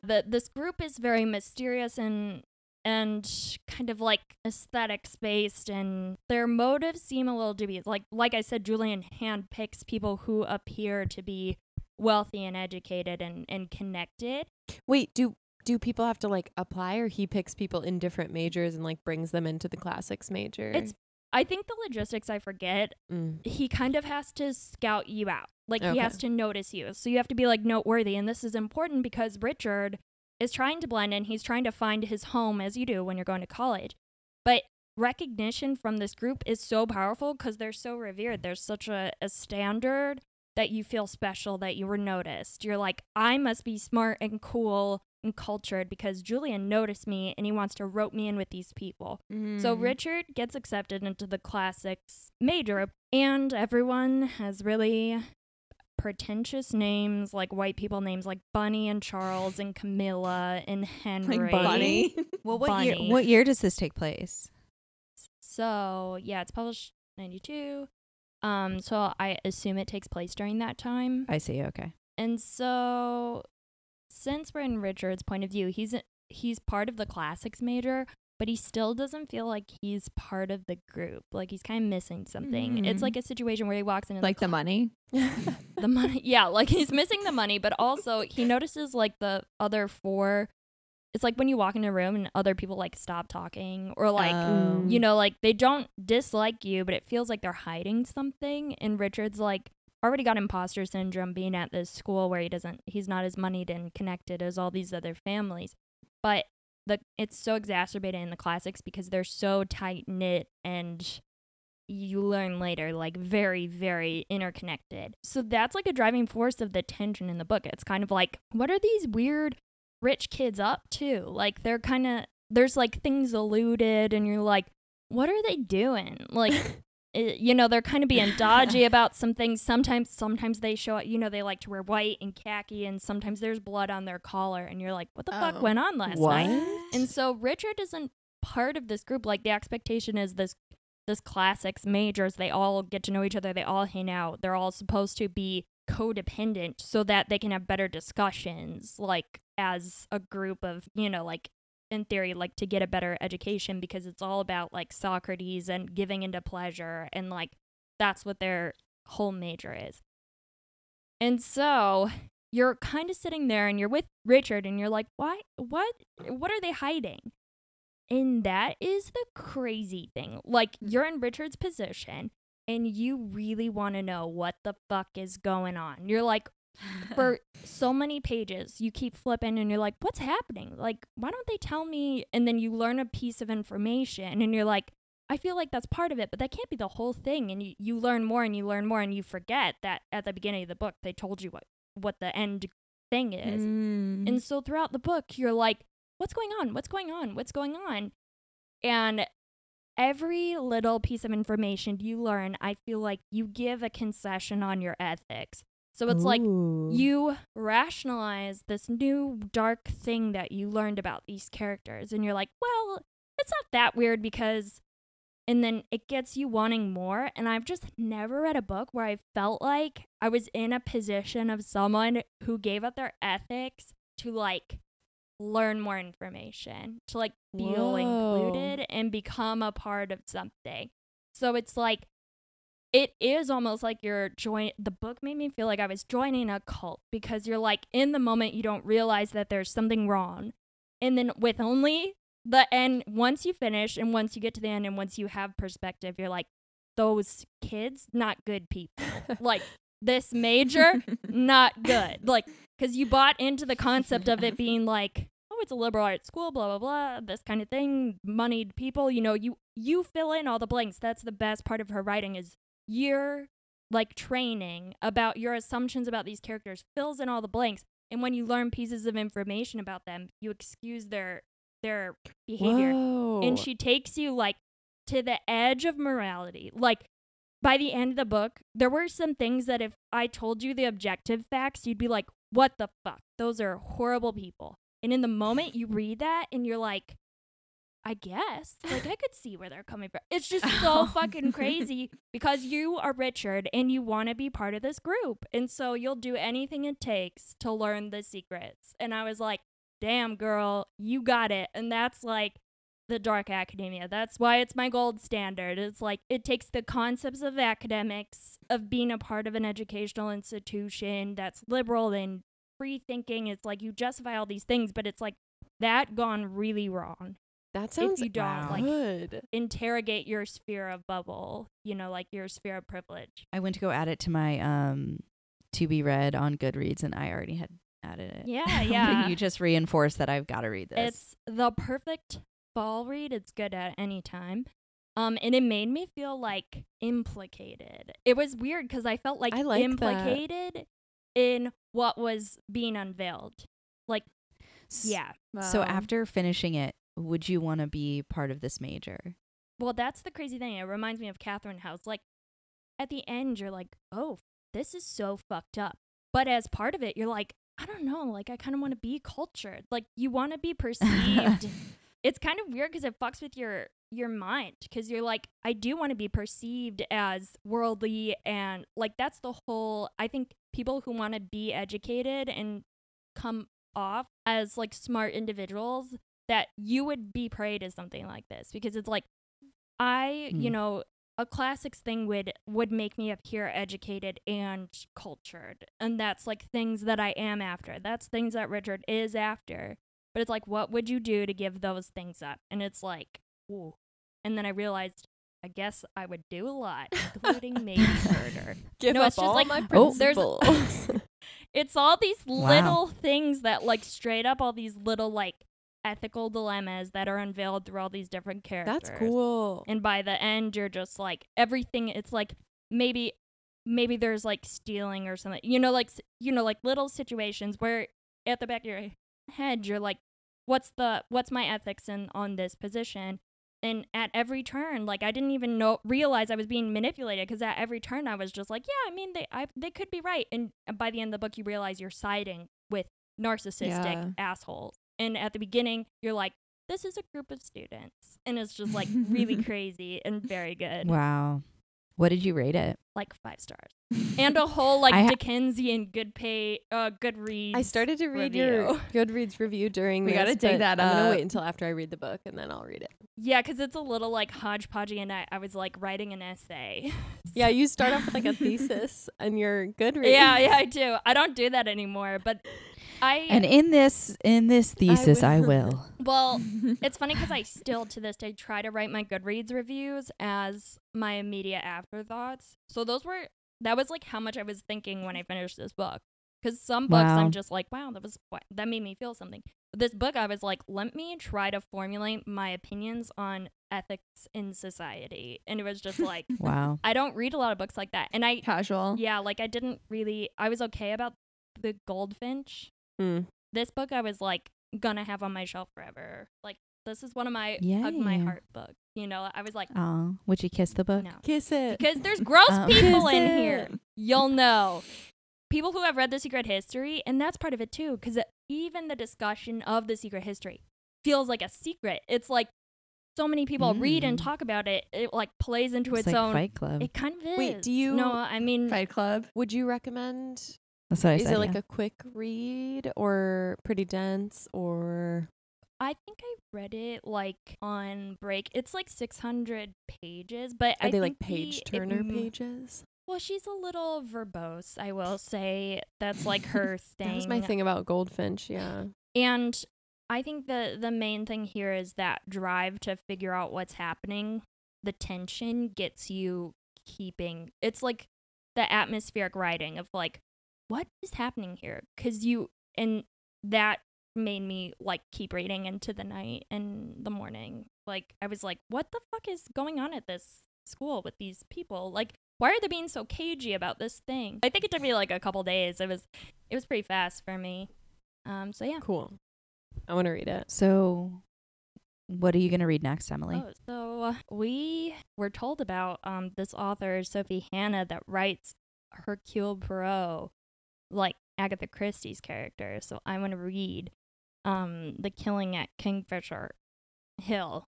the this group is very mysterious and and kind of like aesthetics based and their motives seem a little dubious. Like like I said, Julian handpicks people who appear to be wealthy and educated and, and connected. Wait, do do people have to like apply or he picks people in different majors and like brings them into the classics major? It's I think the logistics I forget Mm. he kind of has to scout you out. Like he has to notice you. So you have to be like noteworthy. And this is important because Richard is trying to blend in. He's trying to find his home as you do when you're going to college. But recognition from this group is so powerful because they're so revered. There's such a, a standard that you feel special that you were noticed. You're like, I must be smart and cool and cultured because Julian noticed me and he wants to rope me in with these people. So Mm. Richard gets accepted into the classics major, and everyone has really pretentious names, like white people names, like Bunny and Charles and Camilla and Henry. Bunny. Well, what year? Bunny. What year does this take place? So yeah, it's published ninety two. Um, so I assume it takes place during that time. I see. Okay. And so, since we're in Richard's point of view, he's he's part of the classics major, but he still doesn't feel like he's part of the group. Like he's kind of missing something. It's Mm. like a situation where he walks in and like the money. the money. Yeah, like he's missing the money, but also he notices like the other four. It's like when you walk in a room and other people like stop talking or like Um, you know, like they don't dislike you, but it feels like they're hiding something. And Richard's like already got imposter syndrome being at this school where he doesn't, he's not as moneyed and connected as all these other families. But the it's so exacerbated in the classics because they're so tight knit and you learn later like very very interconnected. So that's like a driving force of the tension in the book. It's kind of like what are these weird rich kids up to? Like they're kind of there's like things eluded and you're like what are they doing? Like Eh, you know they're kind of being dodgy about some things sometimes sometimes they show up, you know they like to wear white and khaki and sometimes there's blood on their collar and you're like what the fuck Oh. went on last what? night and so Richard isn't part of this group. Like the expectation is this this classics majors, they all get to know each other, they all hang out. They're all supposed to be codependent so that they can have better discussions like as a group of, you know, like in theory like to get a better education because it's all about like Socrates and giving into pleasure and like that's what their whole major is. And so you're kind of sitting there and you're with Richard and you're like, why? What? What are they hiding? And that is the crazy thing. Like, mm. you're in Richard's position and you really want to know what the fuck is going on. You're like, for so many pages, you keep flipping and you're like, what's happening? Like, why don't they tell me? And then you learn a piece of information and you're like, I feel like that's part of it, but that can't be the whole thing. And you, you learn more and you learn more and you forget that at the beginning of the book, they told you what, what the end thing is. Mm. And so throughout the book, you're like, what's going on? What's going on? What's going on? And every little piece of information you learn, I feel like you give a concession on your ethics. So it's like you rationalize this new dark thing that you learned about these characters, and you're like, well, it's not that weird because. And then it gets you wanting more. And I've just never read a book where I felt like I was in a position of someone who gave up their ethics to like learn more information, to like feel Whoa. included and become a part of something. So it's like it is almost like you're join the book made me feel like I was joining a cult because you're like in the moment you don't realize that there's something wrong. And then with only the end once you finish and once you get to the end and once you have perspective, you're like, those kids, not good people. like this major, not good. Like, because you bought into the concept of it being like, oh, it's a liberal arts school, blah blah blah, this kind of thing, moneyed people. You know, you you fill in all the blanks. That's the best part of her writing is your like training about your assumptions about these characters fills in all the blanks. And when you learn pieces of information about them, you excuse their their behavior Whoa. and she takes you like to the edge of morality. Like by the end of the book, there were some things that if I told you the objective facts, you'd be like, "What the fuck? Those are horrible people." And in the moment you read that and you're like, I guess. Like I could see where they're coming from. It's just so fucking crazy because you are Richard and you want to be part of this group. And so you'll do anything it takes to learn the secrets. And I was like, "Damn girl, you got it." And that's like the dark academia. That's why it's my gold standard. It's like it takes the concepts of academics, of being a part of an educational institution that's liberal and free thinking. It's like you justify all these things, but it's like that gone really wrong. That sounds you don't, Wow. like- good. Interrogate your sphere of bubble, you know, like your sphere of privilege. I went to go add it to my um to be read on Goodreads, and I already had added it. Yeah, yeah. you just reinforced that I've got to read this. It's the perfect fall read. It's good at any time. Um, and it made me feel like implicated. It was weird because I felt like, I like that. implicated in what was being unveiled. Like, S- yeah. So after finishing it, would you want to be part of this major? Well, that's the crazy thing. It reminds me of Catherine House. Like, at the end, you're like, oh, this is so fucked up. but as part of it, you're like, I don't know, like I kind of want to be cultured. Like you want to be perceived. it's kind of weird because it fucks with your your mind because you're like, I do want to be perceived as worldly and like that's the whole. I think people who want to be educated and come off as like smart individuals that you would be prayed as something like this because it's like I, you Mm. know, a classics thing would would make me appear educated and cultured. And that's like things that I am after. That's things that Richard is after. But it's like what would you do to give those things up? And it's like, ooh. And then I realized I guess I would do a lot, including maybe murder. Give No, up it's just all like- my Oh. There's- It's all these Wow. little things that like straight up all these little like ethical dilemmas that are unveiled through all these different characters. That's cool. and by the end you're just like everything it's like maybe maybe there's like stealing or something you know like you know like little situations where at the back of your head you're like what's the what's my ethics in on this position and at every turn like i didn't even know realize i was being manipulated because at every turn i was just like yeah i mean they I, they could be right and uh, by the end of the book you realize you're siding with narcissistic Yeah. assholes and at the beginning you're like this is a group of students and it's just like really crazy and very good Wow. What did you rate it? like five stars and a whole like I ha- dickensian good pay uh good reads I started to read your review. Goodreads review during We this, gotta dig but that I'm gonna wait until after I read the book and then I'll read it. yeah because it's a little like hodgepodgey and I, I was like writing an essay Yeah, you start off with like a thesis and your Goodreads. yeah yeah i do i don't do that anymore but i And in this in this thesis, I will. will. well it's funny because i still to this day try to write my goodreads reviews as my immediate afterthoughts so those were that was like how much i was thinking when i finished this book because some books Wow. i'm just like wow that was that made me feel something but this book i was like let me try to formulate my opinions on ethics in society and it was just like Wow. i don't read a lot of books like that and i Casual. yeah like i didn't really i was okay about the goldfinch Mm. this book I was like gonna have on my shelf forever. Like this is one of my hug my heart books. You know, I was like, Oh, would you kiss the book? no, Kiss it. because there's gross Oh. people in Kiss here. You'll know people who have read the Secret History, and that's part of it too. Because even the discussion of the Secret History feels like a secret. It's like so many people read and Mm. talk about it. It like plays into It's its like own. Fight Club. It kind of is. Wait, do you- No, I mean, Fight Club. Would you recommend That's what I is said. it like yeah. a quick read or pretty dense or I think I read it like on break. It's like 600 pages, but are I they like think the- page it turner m- pages? Well, she's a little verbose, I will say. That's like her thing. That was my thing about Goldfinch, yeah. And I think the the main thing here is that drive to figure out what's happening. The tension gets you keeping. It's like the atmospheric writing of like what is happening here cuz you and that made me like keep reading into the night and the morning. Like I was like what the fuck is going on at this school with these people? Like why are they being so cagey about this thing? I think it took me like a couple days. It was it was pretty fast for me. Um so yeah. Cool. I want to read it. So, what are you gonna read next, Emily? Oh, so we were told about um this author Sophie Hannah that writes Hercule Poirot, like Agatha Christie's character. So I want to read um The Killing at Kingfisher Hill,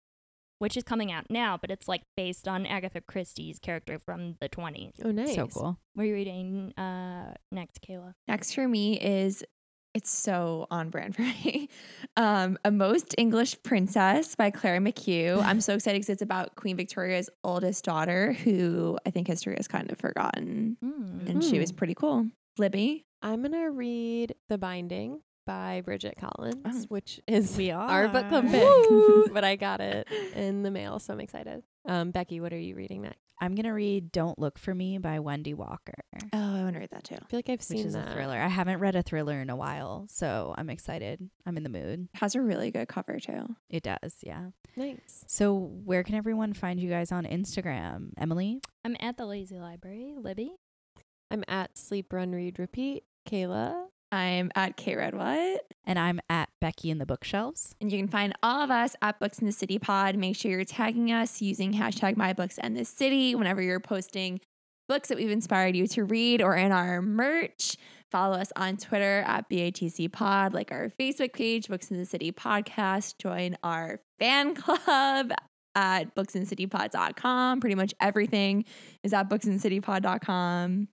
which is coming out now, but it's like based on Agatha Christie's character from the 20s. Oh, nice. So cool. What are you reading uh next, Kayla? Next for me is it's so on brand for me. Um, A Most English Princess by Clara McHugh. I'm so excited because it's about Queen Victoria's oldest daughter, who I think history has kind of forgotten, Mm. and she Hmm. was pretty cool. Libby, I'm going to read The Binding by Bridget Collins, Oh. which is We our book club pick. But I got it in the mail, so I'm excited. Um, Becky, what are you reading next? I'm gonna read "Don't Look for Me" by Wendy Walker, Oh, I want to read that too. I feel like I've which seen is that. a thriller. I haven't read a thriller in a while, so I'm excited. I'm in the mood. Has a really good cover too. It does, yeah. Nice. So, where can everyone find you guys on Instagram? Emily, I'm at the Lazy Library. Libby? I'm at Sleep, Run, Read, Repeat. Kayla. I'm at K Red What. and I'm at Becky in the bookshelves. And you can find all of us at Books in the City Pod. Make sure you're tagging us using hashtag my books and the city whenever you're posting books that we've inspired you to read or in our merch. Follow us on Twitter at BATC Pod, like our Facebook page, Books in the City Podcast. Join our fan club at booksincitypod.com. Pretty much everything is at booksincitypod.com.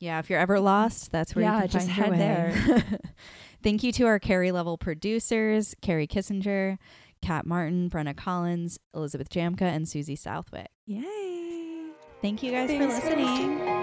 Yeah, if you're ever lost, that's where Yeah, you can just find your head way. Thank you to our Carrie level producers, Carrie Kissinger, Kat Martin, Brenna Collins, Elizabeth Jamka, and Susie Southwick. Yay. Thank you guys Thanks for for listening.